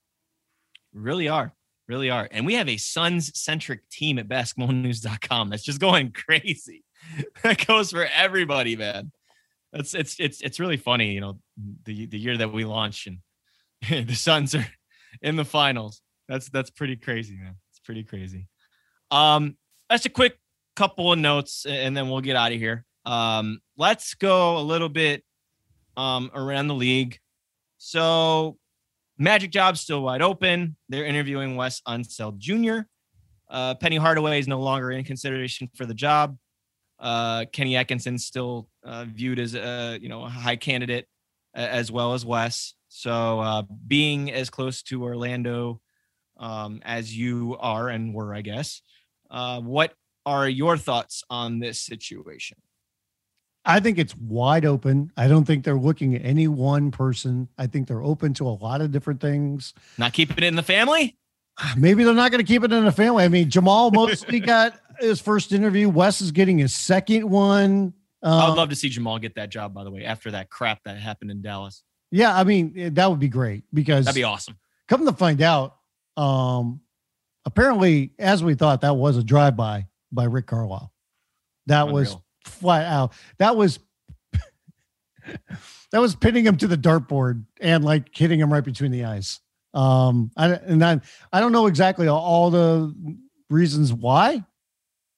Really are, really are, and we have a Suns centric team at BasketballNews.com that's just going (laughs) crazy. that goes for everybody, man. That's it's it's it's really funny, you know, the the year that we launched and (laughs) the Suns are in the finals. That's that's pretty crazy, man. It's pretty crazy. Um, that's a quick couple of notes, and then we'll get out of here. Um, let's go a little bit um around the league. So, Magic job's still wide open. They're interviewing Wes Unseld Jr. Uh, Penny Hardaway is no longer in consideration for the job. Uh, Kenny Atkinson still uh, viewed as a you know a high candidate as well as Wes. So uh, being as close to Orlando um, as you are and were, I guess, uh, what are your thoughts on this situation? I think it's wide open. I don't think they're looking at any one person. I think they're open to a lot of different things. Not keeping it in the family? (sighs) Maybe they're not going to keep it in the family. I mean, Jamahl Mosley (laughs) got his first interview. Wes is getting his second one. Um, I'd love to see Jamahl get that job, by the way, after that crap that happened in Dallas. Yeah, I mean eh, that would be great because that'd be awesome. Come to find out, um, apparently, as we thought, that was a drive-by by Rick Carlisle. That Unreal. was flat out. That was that was pinning him to the dartboard and like hitting him right between the eyes. Um, I, and I, I don't know exactly all the reasons why,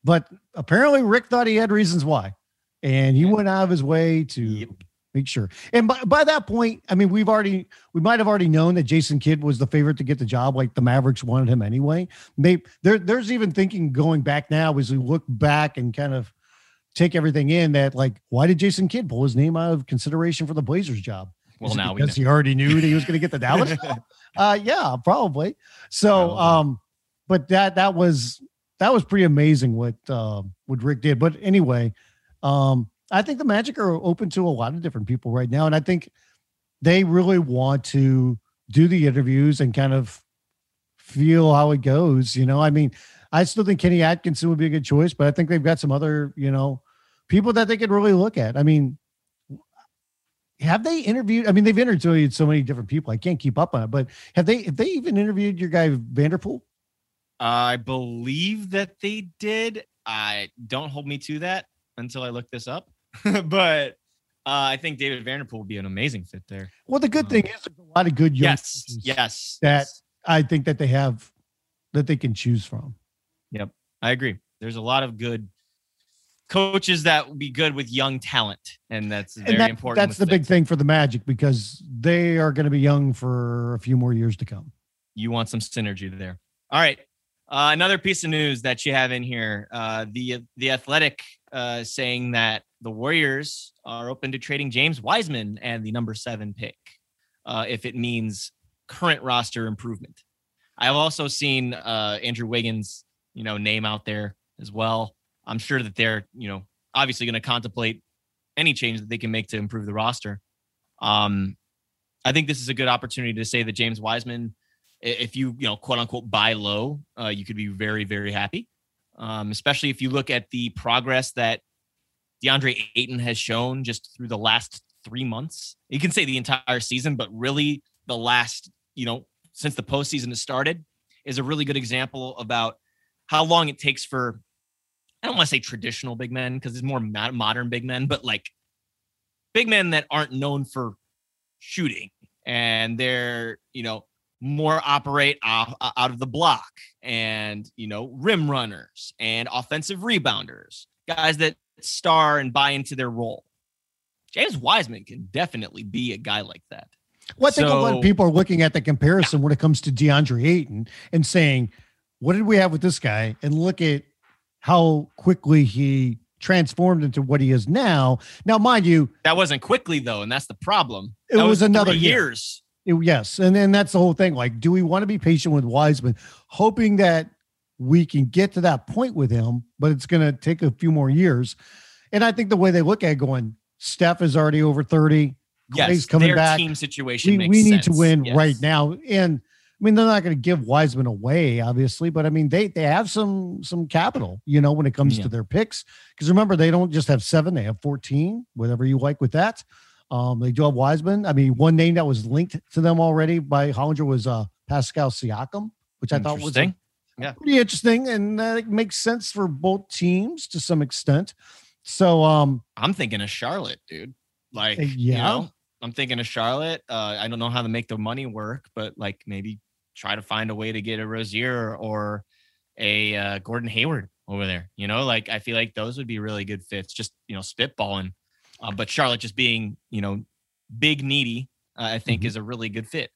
but apparently Rick thought he had reasons why, and he went out of his way to yep make sure. And by, by that point, I mean, we've already, we might have already known that Jason Kidd was the favorite to get the job. Like the Mavericks wanted him anyway. They, there, there's even thinking going back now as we look back and kind of take everything in that, like, why did Jason Kidd pull his name out of consideration for the Blazers job? Well, now because he already knew that he was going to get the Dallas. (laughs) uh, yeah, probably. So, um, but that that was that was pretty amazing what uh, what Rick did. But anyway, um, I think the Magic are open to a lot of different people right now, and I think they really want to do the interviews and kind of feel how it goes. You know, I mean, I still think Kenny Atkinson would be a good choice, but I think they've got some other, you know, people that they could really look at. I mean, have they interviewed? I mean, they've interviewed so many different people. I can't keep up on it, but have they? Have they even interviewed your guy Vanderpool? I believe that they did. I don't hold me to that until I look this up, (laughs) but uh, I think David Vanderpool would be an amazing fit there. Well, the good um, thing is there's a lot of good young yes, yes, that yes. I think that they have that they can choose from. Yep, I agree. There's a lot of good coaches that would be good with young talent, and that's very and that, important. That's the big thing for the Magic because they are going to be young for a few more years to come. You want some synergy there. All right. Uh, another piece of news that you have in here: uh, the the Athletic uh, saying that the Warriors are open to trading James Wiseman and the number seven pick uh, if it means current roster improvement. I've also seen uh, Andrew Wiggins, you know, name out there as well. I'm sure that they're, you know, obviously going to contemplate any change that they can make to improve the roster. Um, I think this is a good opportunity to say that James Wiseman, if you, you know, quote unquote buy low, uh, you could be very, very happy. Um, especially if you look at the progress that DeAndre Ayton has shown just through the last three months. You can say the entire season, but really the last, you know, since the postseason has started, is a really good example about how long it takes for I don't want to say traditional big men because it's more modern big men, but like big men that aren't known for shooting and they're, you know, more operate off, out of the block and, you know, rim runners and offensive rebounders, guys that star and buy into their role. James Wiseman can definitely be a guy like that. Well, I think so, a lot of people are looking at the comparison yeah. when it comes to DeAndre Ayton and saying, what did we have with this guy? And look at how quickly he transformed into what he is now. Now, mind you, that wasn't quickly though, and that's the problem. It was, was, another years. Yes, and then that's the whole thing. Like, do we want to be patient with Wiseman, hoping that we can get to that point with him, but it's going to take a few more years. And I think the way they look at it, going, Steph is already over 30. Yes, coming back. Team situation. We, we need to win yes. right now. And I mean, they're not going to give Wiseman away, obviously, but I mean, they they have some some capital, you know, when it comes yeah. to their picks. Because remember, they don't just have seven; they have fourteen. Whatever you like with that. Um, they do have Wiseman. I mean, one name that was linked to them already by Hollinger was uh, Pascal Siakam, which I thought was a, yeah. pretty interesting, and that makes sense for both teams to some extent. So, um, I'm thinking of Charlotte, dude. Like, yeah, you know, I'm thinking of Charlotte. Uh, I don't know how to make the money work, but like maybe try to find a way to get a Rozier or a uh, Gordon Hayward over there. You know, like I feel like those would be really good fits. Just you know, spitballing. Uh, but Charlotte just being you know big needy, uh, I think mm-hmm. is a really good fit.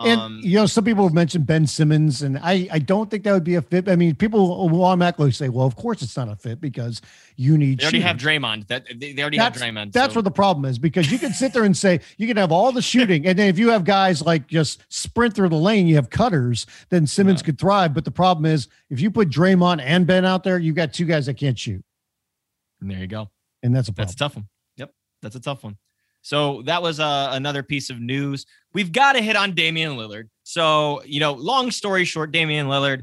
And um, you know, some people have mentioned Ben Simmons, and I I don't think that would be a fit. I mean, people will automatically say, "Well, of course it's not a fit because you need." They already shooting. have Draymond. That they, already that's, have Draymond. That's so. what the problem is because you can sit there and say you can have all the (laughs) shooting, and then if you have guys like just sprint through the lane, you have cutters, then Simmons yeah. could thrive. But the problem is if you put Draymond and Ben out there, you've got two guys that can't shoot. And there you go. And that's a problem. that's a tough one. That's a tough one. So that was uh, another piece of news. We've got to hit on Damian Lillard. So, you know, long story short, Damian Lillard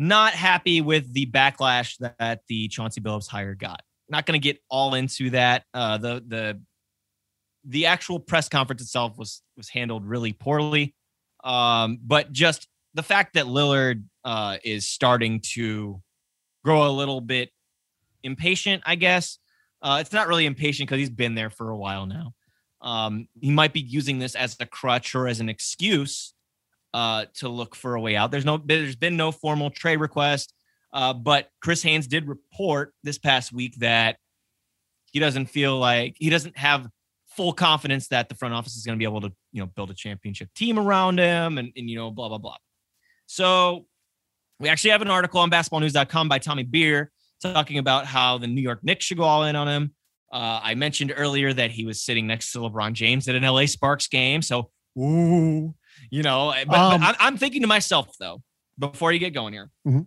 not happy with the backlash that the Chauncey Billups hire got. Not going to get all into that. Uh, the the the actual press conference itself was was handled really poorly. Um, but just the fact that Lillard uh, is starting to grow a little bit impatient, I guess. Uh, it's not really impatient because he's been there for a while now. Um, he might be using this as a crutch or as an excuse uh, to look for a way out. There's no, there's been no formal trade request, uh, but Chris Haynes did report this past week that he doesn't feel like he doesn't have full confidence that the front office is going to be able to, you know, build a championship team around him and, and you know, blah blah blah. So we actually have an article on basketballnews.com by Tommy Beer talking about how the New York Knicks should go all in on him. Uh, I mentioned earlier that he was sitting next to LeBron James at an LA Sparks game. So, ooh, you know, but, um, but I'm, thinking to myself though, before you get going here. Mhm.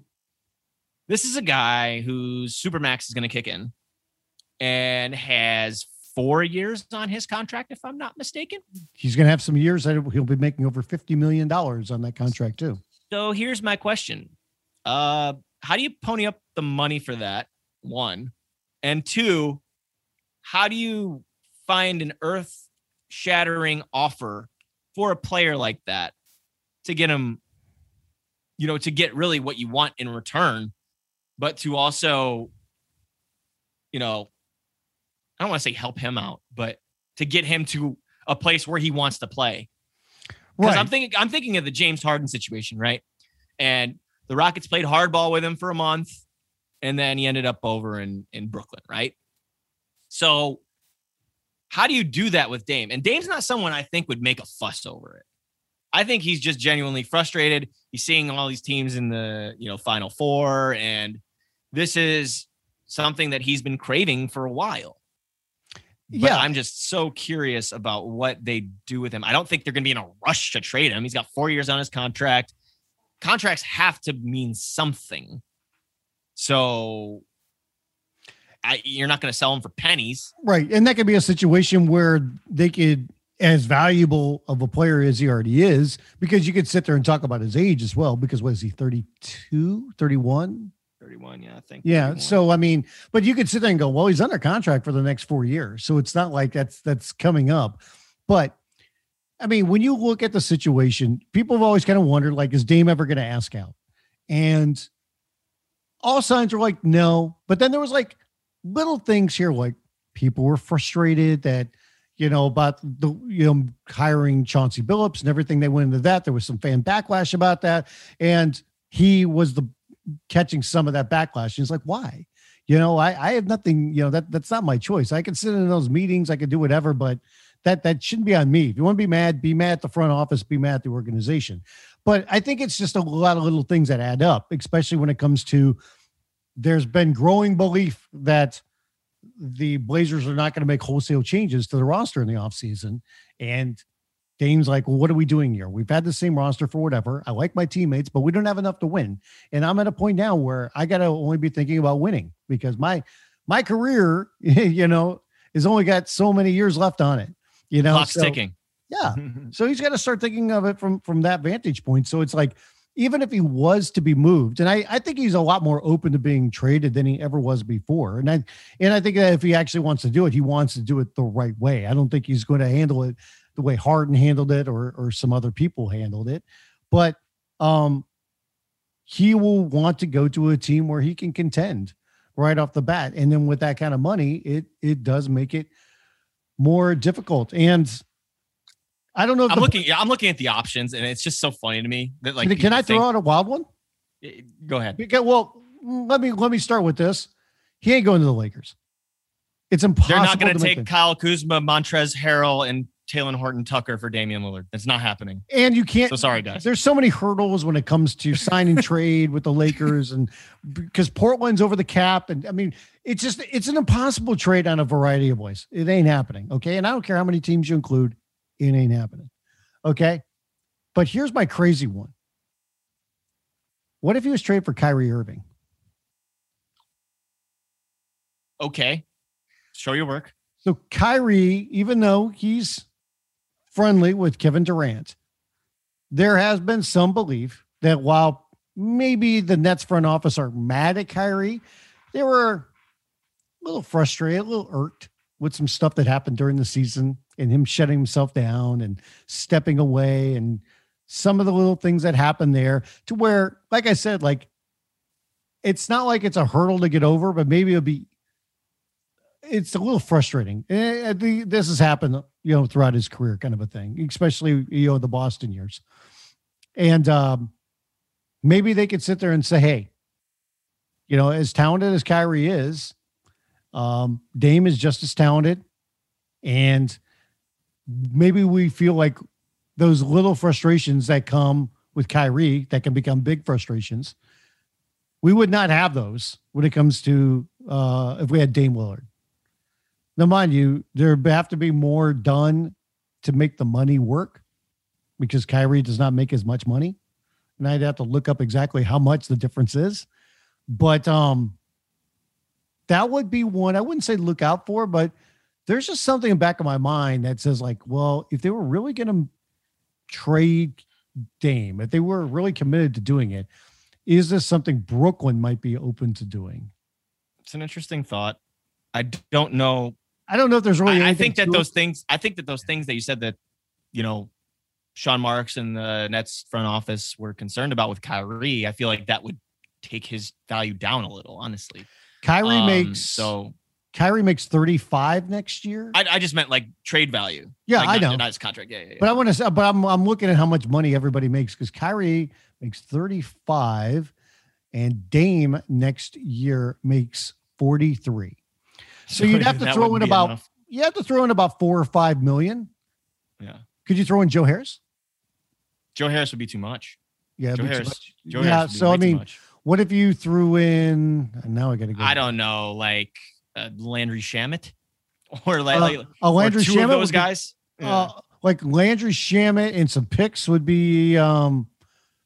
This is a guy whose supermax is going to kick in and has four years on his contract, if I'm not mistaken. He's going to have some years that he'll be making over $50 million on that contract, too. So here's my question. Uh, how do you pony up the money for that? One. And two, how do you find an earth shattering offer for a player like that to get him, you know, to get really what you want in return, but to also, you know, I don't want to say help him out, but to get him to a place where he wants to play. Because I'm thinking I'm thinking of the James Harden situation, right? And the Rockets played hardball with him for a month, and then he ended up over in in Brooklyn, right? So how do you do that with Dame? And Dame's not someone I think would make a fuss over it. I think he's just genuinely frustrated. He's seeing all these teams in the you know final four, and this is something that he's been craving for a while. But Yeah. I'm just so curious about what they do with him. I don't think they're going to be in a rush to trade him. He's got four years on his contract. Contracts have to mean something. So I, you're not going to sell them for pennies. Right. And that could be a situation where they could, as valuable of a player as he already is, because you could sit there and talk about his age as well. Because what is he, 32, 31? 31, yeah, I think. Yeah. 31. So, I mean, but you could sit there and go, well, he's under contract for the next four years. So it's not like that's, that's coming up. But I mean, when you look at the situation, people have always kind of wondered, like, is Dame ever going to ask out? And all signs were like, no. But then there was like little things here, like people were frustrated that, you know, about the, you know, hiring Chauncey Billups and everything they went into that. There was some fan backlash about that. And he was the catching some of that backlash. And like, why? You know, I, I have nothing, you know, that that's not my choice. I can sit in those meetings, I can do whatever, but that that shouldn't be on me. If you want to be mad, be mad at the front office, be mad at the organization. But I think it's just a lot of little things that add up, especially when it comes to there's been growing belief that the Blazers are not going to make wholesale changes to the roster in the offseason. And Dame's like, well, what are we doing here? We've had the same roster for whatever. I like my teammates, but we don't have enough to win. And I'm at a point now where I got to only be thinking about winning because my my career, (laughs) you know, has only got so many years left on it. You know, Clock's So- ticking. Yeah. (laughs) So he's got to start thinking of it from from that vantage point. So it's like even if he was to be moved, and I, I think he's a lot more open to being traded than he ever was before. And I and I think that if he actually wants to do it, he wants to do it the right way. I don't think he's going to handle it the way Harden handled it or or some other people handled it. But um he will want to go to a team where he can contend right off the bat. And then with that kind of money, it it does make it more difficult. And I don't know I'm the- looking. Yeah, I'm looking at the options, and it's just so funny to me that like. can, people I throw think- out a wild one? Eh, go ahead. Because well, let me let me start with this. He ain't going to the Lakers. It's impossible. They're not going to take Kyle Kuzma, Montrezl Harrell, and Talen Horton Tucker for Damian Lillard. It's not happening. and you can't. So sorry, guys. There's so many hurdles when it comes to (laughs) sign and trade with the Lakers, and because Portland's over the cap, and I mean, it's just it's an impossible trade on a variety of ways. It ain't happening. Okay, and I don't care how many teams you include, it ain't happening. Okay, but here's my crazy one. What if he was traded for Kyrie Irving? Okay, show your work. So Kyrie, even though he's friendly with Kevin Durant, there has been some belief that while maybe the Nets front office are mad at Kyrie, they were a little frustrated, a little irked with some stuff that happened during the season and him shutting himself down and stepping away and some of the little things that happened there to where, like I said, like it's not like it's a hurdle to get over, but maybe it'll be it's a little frustrating. Eh, think this has happened, you know, throughout his career, kind of a thing, especially you know the Boston years. And um, maybe they could sit there and say, "Hey, you know, as talented as Kyrie is, um, Dame is just as talented, and maybe we feel like those little frustrations that come with Kyrie that can become big frustrations. We would not have those when it comes to uh, if we had Dame Lillard." Now, mind you, there have to be more done to make the money work because Kyrie does not make as much money. and I'd have to look up exactly how much the difference is. But um, that would be one I wouldn't say look out for, but there's just something in back of my mind that says like, well, if they were really going to trade Dame, if they were really committed to doing it, is this something Brooklyn might be open to doing? It's an interesting thought. I don't know. I don't know if there's really. I, I think that those it. things. I think that those things that you said that, you know, Sean Marks and the Nets front office were concerned about with Kyrie. I feel like that would take his value down a little. Honestly, Kyrie um, makes so. Kyrie makes 35 next year. I, I just meant like trade value. Yeah, like I not, know. Not his contract. Yeah, yeah, yeah. But I want to say, but I'm I'm looking at how much money everybody makes because Kyrie makes 35 and Dame next year makes 43. So you'd have to throw in about enough. you have to throw in about four or five million. Yeah. Could you throw in Joe Harris? Joe Harris would be too much. Yeah, Joe Harris. Joe yeah. Harris so I mean, what if you threw in? Now I got to go. I don't know, like uh, Landry Shamet, (laughs) or like, uh, like uh, Landry two Shamet of those guys. Be, yeah. uh, like Landry Shamet and some picks would be. um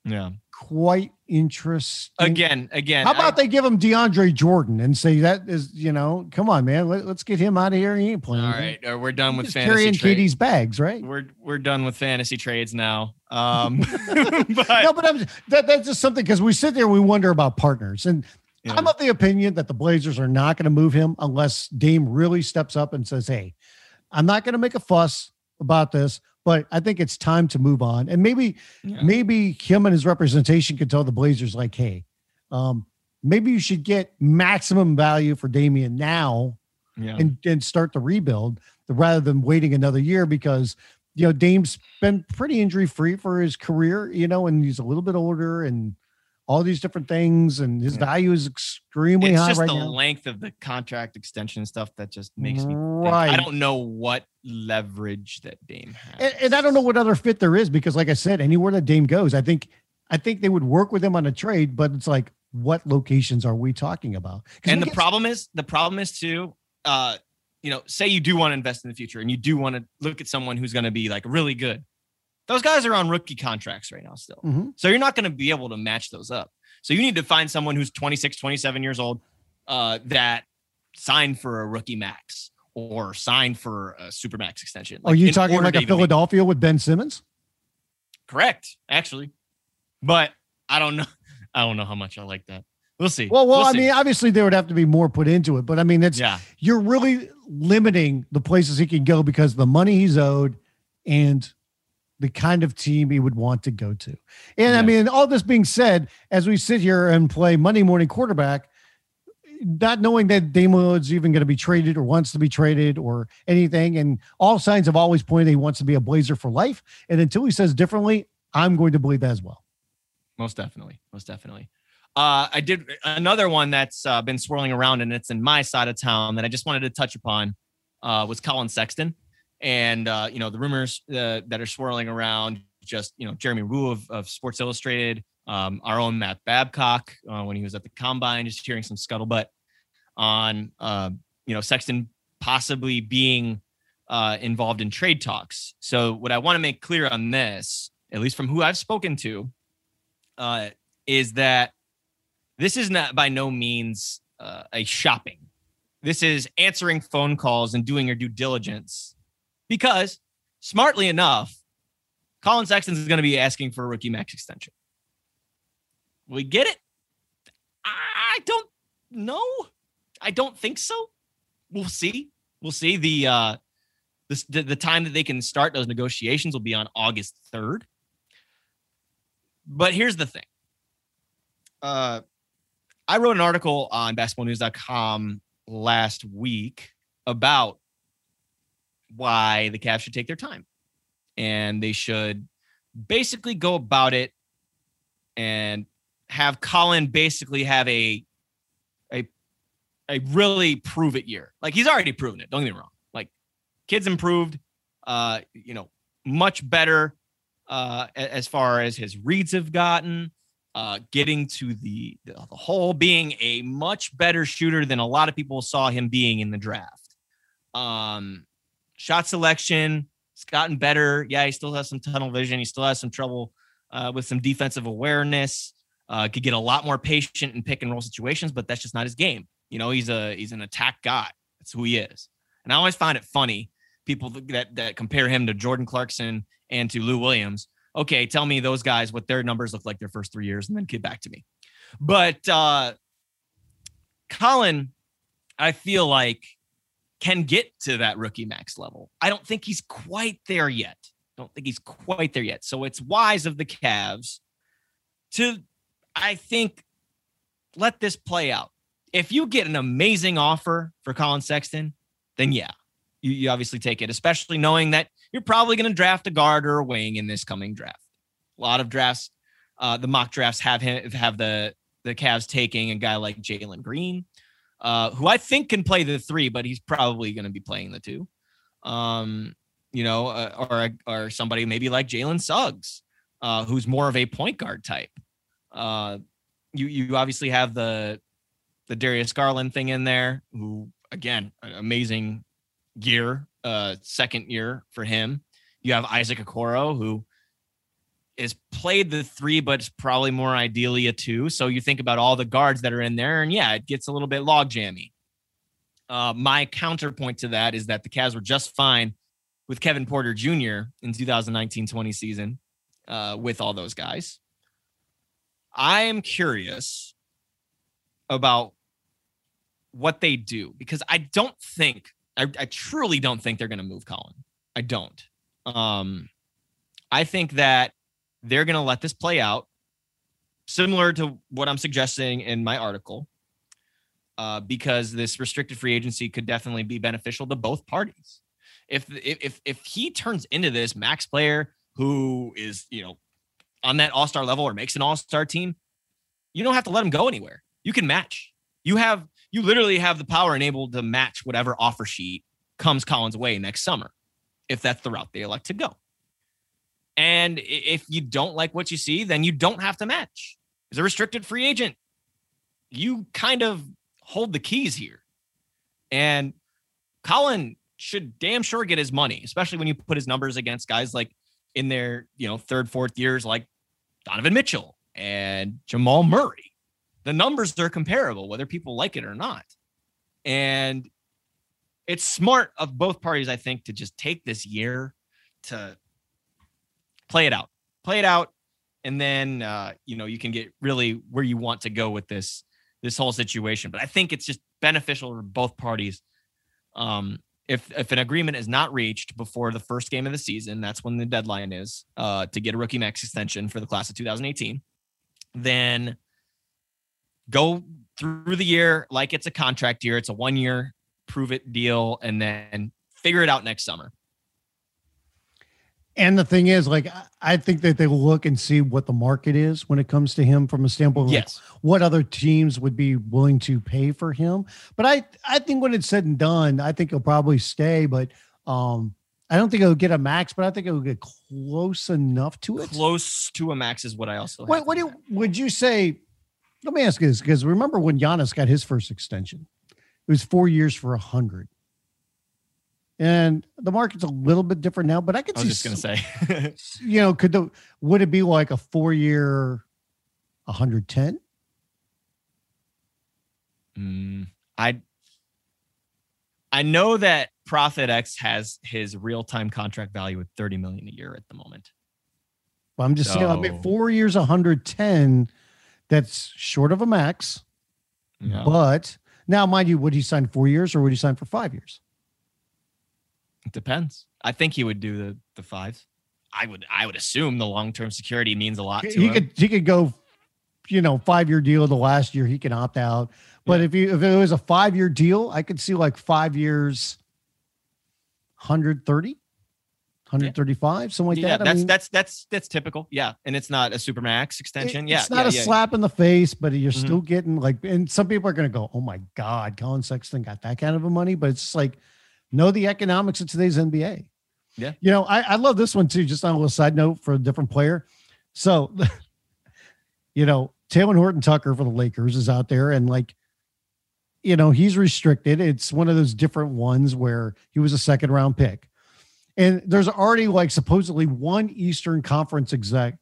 Yeah quite interesting. Again, again. How about I, they give him DeAndre Jordan and say that is, you know, come on, man, let, us get him out of here. He ain't playing. All right, uh, we're done with fantasy carrying trade. KD's bags, right? We're we're done with fantasy trades now. (laughs) Um, (laughs) but, no, but I'm, that, that's just something because we sit there and we wonder about partners, and yeah. I'm of the opinion that the Blazers are not going to move him unless Dame really steps up and says, "Hey, I'm not going to make a fuss about this." But I think it's time to move on. And maybe, yeah. maybe him and his representation could tell the Blazers, like, hey, um, maybe you should get maximum value for Damian now yeah. and, and start the rebuild rather than waiting another year because you know Dame's been pretty injury free for his career, you know, and he's a little bit older and all these different things, and his value is extremely it's high just right the now. length of the contract extension stuff that just makes me right. Think, I don't know what leverage that Dame has, and, and, I don't know what other fit there is because, like I said, anywhere that Dame goes, I think I think they would work with him on a trade, but it's like, what locations are we talking about? And the get, problem is, the problem is too. Uh, you know, say you do want to invest in the future and you do want to look at someone who's going to be like really good those guys are on rookie contracts right now still. Mm-hmm. So you're not going to be able to match those up. So you need to find someone who's 26, 27 years old uh, that signed for a rookie max or signed for a super max extension. Like, are you talking like a Philadelphia make... with Ben Simmons? Correct, actually. But I don't know. I don't know how much I like that. We'll see. Well, well, we'll I see. mean, obviously there would have to be more put into it, but I mean, that's yeah. You're really limiting the places he can go because the money he's owed and the kind of team he would want to go to. And yeah. I mean, all this being said, as we sit here and play Monday morning quarterback, not knowing that Damo is even going to be traded or wants to be traded or anything, and all signs have always pointed he wants to be a Blazer for life. And until he says differently, I'm going to believe that as well. Most definitely, most definitely. Uh, I did another one that's uh, been swirling around, and it's in my side of town that I just wanted to touch upon. Uh, was Colin Sexton and uh, you know the rumors uh, that are swirling around just you know jeremy Woo of, of sports illustrated um, our own matt babcock uh, when he was at the combine just hearing some scuttlebutt on uh, you know sexton possibly being uh, involved in trade talks. So what i want to make clear on this at least from who i've spoken to uh, is that this is not by no means a shopping. This is answering phone calls and doing your due diligence because smartly enough, Colin Sexton is going to be asking for a rookie max extension. We get it? I don't know. I don't think so. We'll see. We'll see. The uh the, the time that they can start those negotiations will be on August 3rd. But here's the thing. Uh I wrote an article on basketballnews.com last week about why the Cavs should take their time and they should basically go about it and have Colin basically have a a a really prove it year. Like he's already proven it. Don't get me wrong. Like kids improved, uh, you know, much better uh, as far as his reads have gotten. Uh, getting to the, the hole, being a much better shooter than a lot of people saw him being in the draft. Um, shot selection, it's gotten better. Yeah, he still has some tunnel vision. He still has some trouble uh, with some defensive awareness. Uh, could get a lot more patient in pick and roll situations, but that's just not his game. You know, he's a he's an attack guy. That's who he is. And I always find it funny people that that compare him to Jordan Clarkson and to Lou Williams. Okay, tell me those guys what their numbers look like their first three years, and then get back to me. But uh, Colin, I feel like can get to that rookie max level. I don't think he's quite there yet. Don't think he's quite there yet. So it's wise of the Cavs to, I think, let this play out. If you get an amazing offer for Colin Sexton, then yeah, you, you obviously take it, especially knowing that you're probably going to draft a guard or a wing in this coming draft. A lot of drafts, uh, the mock drafts have him have the the Cavs taking a guy like Jalen Green, uh, who I think can play the three, but he's probably going to be playing the two. Um, you know, uh, or or somebody maybe like Jalen Suggs, uh, who's more of a point guard type. Uh, you you obviously have the the Darius Garland thing in there, who again amazing year, uh, second year for him. You have Isaac Okoro, who is played the three, but it's probably more ideally a two. So you think about all the guards that are in there, and yeah, it gets a little bit log jammy. Uh, my counterpoint to that is that the Cavs were just fine with Kevin Porter Jr. in 2019-20 season uh, with all those guys. I am curious about what they do because I don't think I, I truly don't think they're going to move Colin. I don't. Um, I think that they're going to let this play out, similar to what I'm suggesting in my article, uh, because this restricted free agency could definitely be beneficial to both parties. If if if he turns into this max player who is you know on that all star level or makes an all star team, you don't have to let him go anywhere. You can match. You have you literally have the power enabled to match whatever offer sheet comes Collins' way next summer, if that's the route they elect to go. And if you don't like what you see, then you don't have to match. As a restricted free agent, you kind of hold the keys here. And Colin should damn sure get his money, especially when you put his numbers against guys like in their, you know, third, fourth years, like Donovan Mitchell and Jamal Murray. The numbers are comparable, whether people like it or not. And it's smart of both parties, I think, to just take this year to play it out, play it out, and then uh, you know you can get really where you want to go with this this whole situation. But I think it's just beneficial for both parties. Um, if if an agreement is not reached before the first game of the season, that's when the deadline is uh, to get a rookie max extension for the class of 2018. Then go through the year like it's a contract year. It's a one year prove it deal, and then figure it out next summer. And the thing is, like, I think that they look and see what the market is when it comes to him from a standpoint of yes. like what other teams would be willing to pay for him. But I, I think when it's said and done, I think he'll probably stay. But um, I don't think he'll get a max, but I think it'll get close enough to it. Close to a max is what I also. What, what do, would you say? Let me ask you this because remember when Giannis got his first extension? It was four years for a hundred. And the market's a little bit different now, but I could I see. just gonna say, you know, could the would it be like a four year, 110? Mm, I I know that ProFitX has his real time contract value at 30 million a year at the moment. Well, I'm just so, saying, I mean, four years, 110. That's short of a max. No. But now, mind you, would he sign four years or would he sign for five years? It depends. I think he would do the the fives. I would I would assume the long term security means a lot to he him. could he could go, you know, five year deal. The last year he can opt out. But yeah. if you if it was a five year deal, I could see like five years, 130. 135, yeah. something like that. yeah, that. That's I mean, that's that's that's typical. Yeah, and it's not a super max extension. It, yeah, it's not a slap in the face, but you're mm-hmm. still getting like. And some people are going to go, "Oh my God, colin Sexton got that kind of a money," but it's like know the economics of today's NBA. Yeah. You know, I, I love this one too, just on a little side note for a different player. So, (laughs) you know, Talen Horton Tucker for the Lakers is out there and like, you know, he's restricted. It's one of those different ones where he was a second round pick. And there's already like supposedly one Eastern Conference exec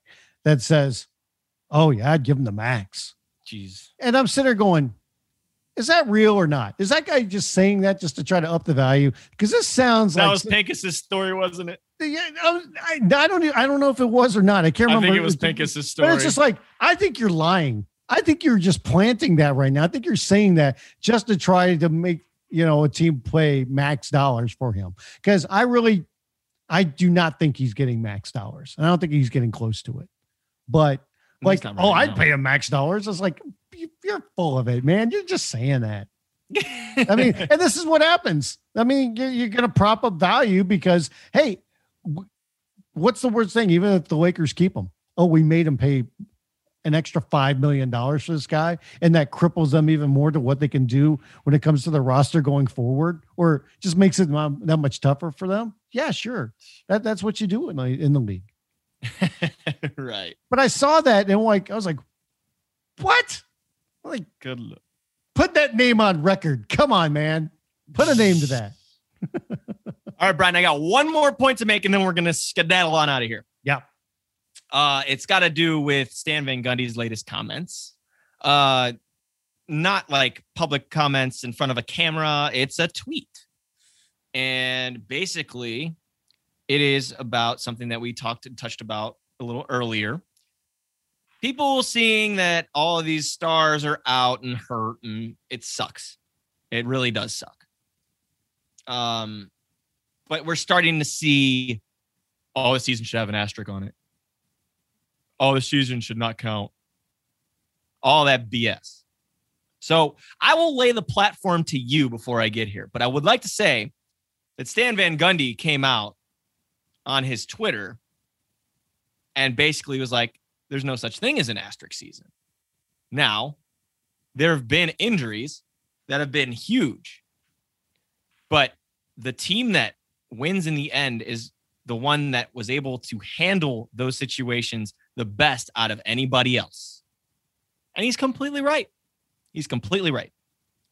that says, "Oh yeah, I'd give him the max." Jeez. And I'm sitting there going, "Is that real or not? Is that guy just saying that just to try to up the value?" Because this sounds like That was Pincus's story, wasn't it? yeah, I, I, I don't. I don't know if it was or not. I can't I remember. think it was But Pincus's story. it's just like I think you're lying. I think you're just planting that right now. I think you're saying that just to try to make you know a team play max dollars for him. Because I really, I do not think he's getting max dollars. And I don't think he's getting close to it. But like, not oh, right I'd pay him max dollars. It's like you- you're full of it, man. You're just saying that. I mean, (laughs) and this is what happens. I mean, you're, you're going to prop up value because, hey, w- what's the worst thing? Even if the Lakers keep him, oh, we made him pay an extra $5 million for this guy. And that cripples them even more to what they can do when it comes to the roster going forward, or just makes it that much tougher for them. Yeah, sure. That, that's what you do in the, in the league. (laughs) right. But I saw that and like, I was like, what? Like, Good look. put that name on record. Come on, man. Put a name to that. (laughs) All right, Brian, I got one more point to make, and then we're gonna skedaddle on out of here. Yeah. Uh, it's got to do with Stan Van Gundy's latest comments. Uh, not like public comments in front of a camera. It's a tweet, and basically, it is about something that we talked and touched about a little earlier. People seeing that all of these stars are out and hurt, and it sucks. It really does suck. Um, but we're starting to see oh the season should have an asterisk on it oh the season should not count all that bs so i will lay the platform to you before i get here but i would like to say that stan van gundy came out on his twitter and basically was like there's no such thing as an asterisk season now there have been injuries that have been huge but the team that wins in the end is the one that was able to handle those situations the best out of anybody else. And he's completely right. He's completely right.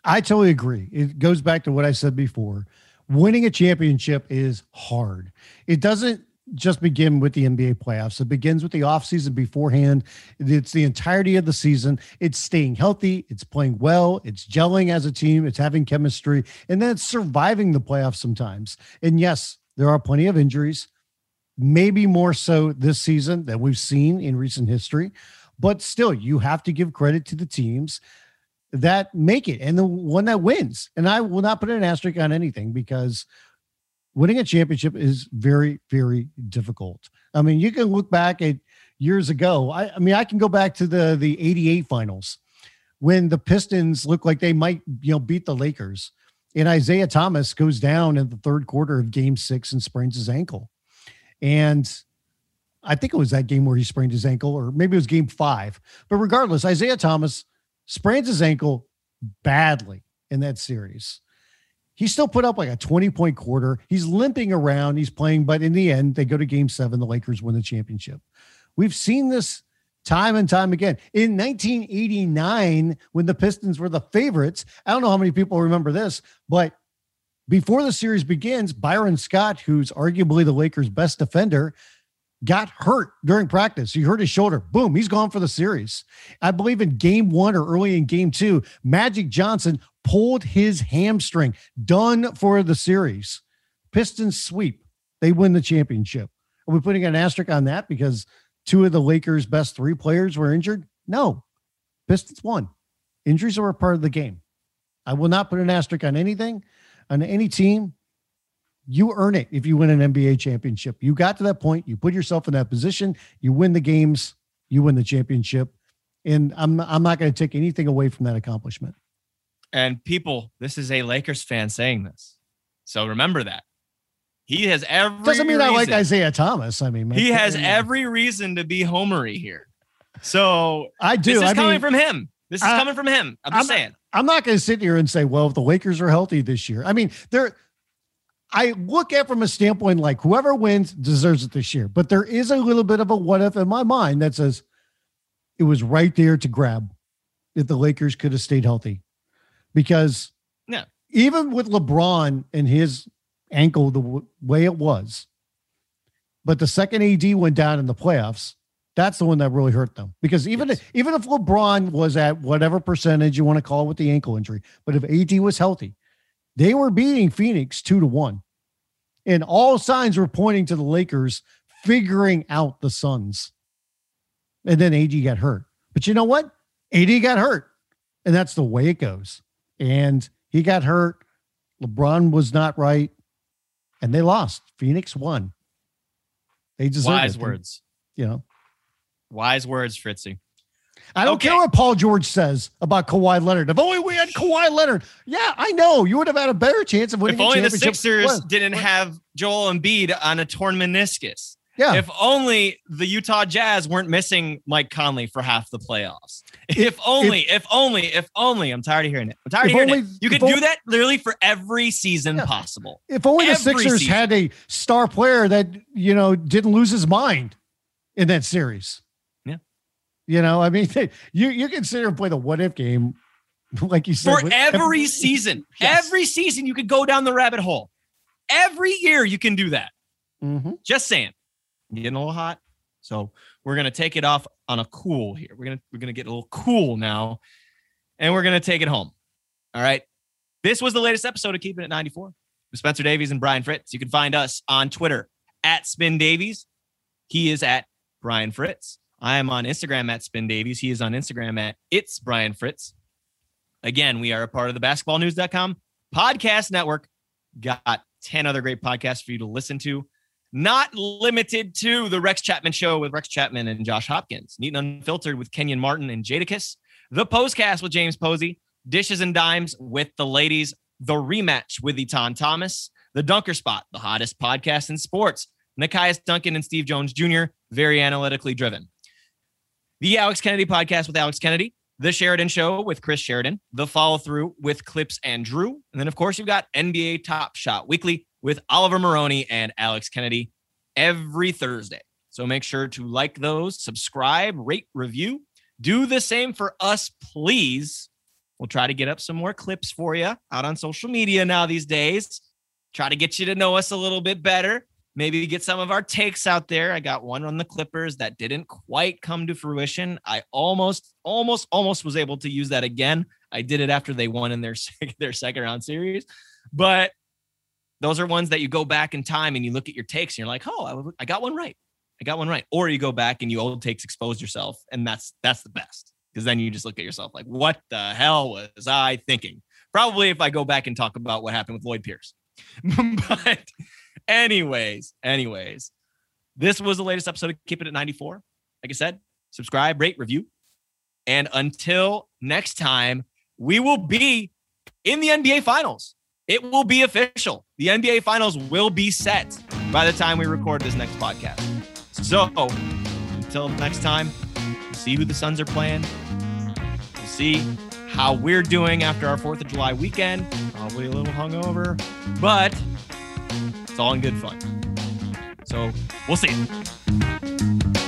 I totally agree. It goes back to what I said before. Winning a championship is hard. It doesn't just begin with the NBA playoffs. It begins with the offseason beforehand. It's the entirety of the season. It's staying healthy, it's playing well, it's gelling as a team, it's having chemistry, and then it's surviving the playoffs sometimes. And yes, there are plenty of injuries, maybe more so this season than we've seen in recent history. But still, you have to give credit to the teams that make it and the one that wins. And I will not put an asterisk on anything because winning a championship is very, very difficult. I mean, you can look back at years ago. I, I mean, I can go back to the the 88 finals when the Pistons looked like they might, you know, beat the Lakers. And Isiah Thomas goes down in the third quarter of game six and sprains his ankle. And I think it was that game where he sprained his ankle, or maybe it was game five. But regardless, Isiah Thomas sprains his ankle badly in that series. He still put up like a 20 point quarter. He's limping around. He's playing, but in the end, they go to game seven. The Lakers win the championship. We've seen this time and time again. In 1989, when the Pistons were the favorites, I don't know how many people remember this, but before the series begins, Byron Scott, who's arguably the Lakers' best defender, got hurt during practice. He hurt his shoulder. Boom, he's gone for the series. I believe in game one or early in game two, Magic Johnson pulled his hamstring, done for the series. Pistons sweep. They win the championship. Are we putting an asterisk on that because two of the Lakers' best three players were injured? No. Pistons won. Injuries are a part of the game. I will not put an asterisk on anything, on any team. You earn it if you win an NBA championship. You got to that point, you put yourself in that position, you win the games, you win the championship. And I'm I'm not going to take anything away from that accomplishment. And people, this is a Lakers fan saying this. So remember that. He has every Doesn't mean I like Isiah Thomas. I mean, He has mean, every reason to be homery here. So I do. this is I coming mean, from him. This is I- coming from him. I'm just I'm- saying. I'm not going to sit here and say, well, if the Lakers are healthy this year, I mean, they're. I look at from a standpoint like whoever wins deserves it this year, but there is a little bit of a what if in my mind that says it was right there to grab if the Lakers could have stayed healthy, because Yeah. even with LeBron and his ankle the w- way it was, but the second AD went down in the playoffs, That's the one that really hurt them because even Yes. if, even if LeBron was at whatever percentage you want to call it with the ankle injury, but if AD was healthy, they were beating Phoenix two to one, and all signs were pointing to the Lakers figuring out the Suns. And then AD got hurt, but you know what? AD got hurt, and that's the way it goes. And he got hurt. LeBron was not right, and they lost. Phoenix won. They deserve Wise it. words. You know. Wise words, Fritzy. I don't Okay. care what Paul George says about Kawhi Leonard. If only we had Kawhi Leonard. Yeah, I know. You would have had a better chance of winning If only the. Sixers What? didn't have Joel Embiid on a torn meniscus. Yeah. If only the Utah Jazz weren't missing Mike Conley for half the playoffs. If only, if, only, if only. I'm tired of hearing it. I'm tired of hearing only- it. You if could do that literally for every season Yeah. possible. if only the Sixers season. had a star player that, you know, didn't lose his mind in that series. You know, I mean, (laughs) you you can sit here and play the what if game, (laughs) like you said. For with every season, Yes. every season, you could go down the rabbit hole. Every year, you can do that. Mhm. Just saying. Getting a little hot. So we're gonna take it off on a cool here. We're gonna we're gonna get a little cool now, and we're gonna take it home. All right. This was the latest episode of Keeping It 94 with Spencer Davies and Brian Fritz. You can find us on Twitter at Spin Davies. He is at Brian Fritz. I am on Instagram at Spin Davies. He is on Instagram at It's Brian Fritz. Again, we are a part of the basketballnews.com podcast network. Got 10 other great podcasts for you to listen to. Not limited to the Rex Chapman show with Rex Chapman and Josh Hopkins, Neat and Unfiltered with Kenyon Martin and Jadakiss, the postcast with James Posey, Dishes and Dimes with the ladies, the rematch with Etan Thomas, the Dunker Spot, the hottest podcast in sports, Nekias Duncan and Steve Jones Jr., very analytically driven. The Alex Kennedy podcast with Alex Kennedy, the Sheridan Show with Chris Sheridan, the follow through with Clips and Drew. And then, of course, you've got NBA Top Shot Weekly with Oliver Maroney and Alex Kennedy every Thursday. So make sure to like those, subscribe, rate, review. Do the same for us, please. We'll try to get up some more clips for you out on social media now these days. Try to get you to know us a little bit better. Maybe get some of our takes out there. I got one on the Clippers that didn't quite come to fruition. I almost, almost, almost was able to use that again. I did it after they won in their (laughs) their second round series, but those are ones that you go back in time and you look at your takes and you're like, oh, I got one right. I got one right. Or you go back and you old takes expose yourself, and that's that's the best because then you just look at yourself like, what the hell was I thinking? Probably if I go back and talk about what happened with Lloyd Pierce. (laughs) but anyways, anyways, this was the latest episode of Keep It at 94. Like I said, subscribe, rate, review. And until next time, we will be in the NBA Finals. It will be official. The NBA Finals will be set by the time we record this next podcast. So until next time, see who the Suns are playing. See how we're doing after our 4th of July weekend. Probably a little hungover, but it's all in good fun. So we'll see.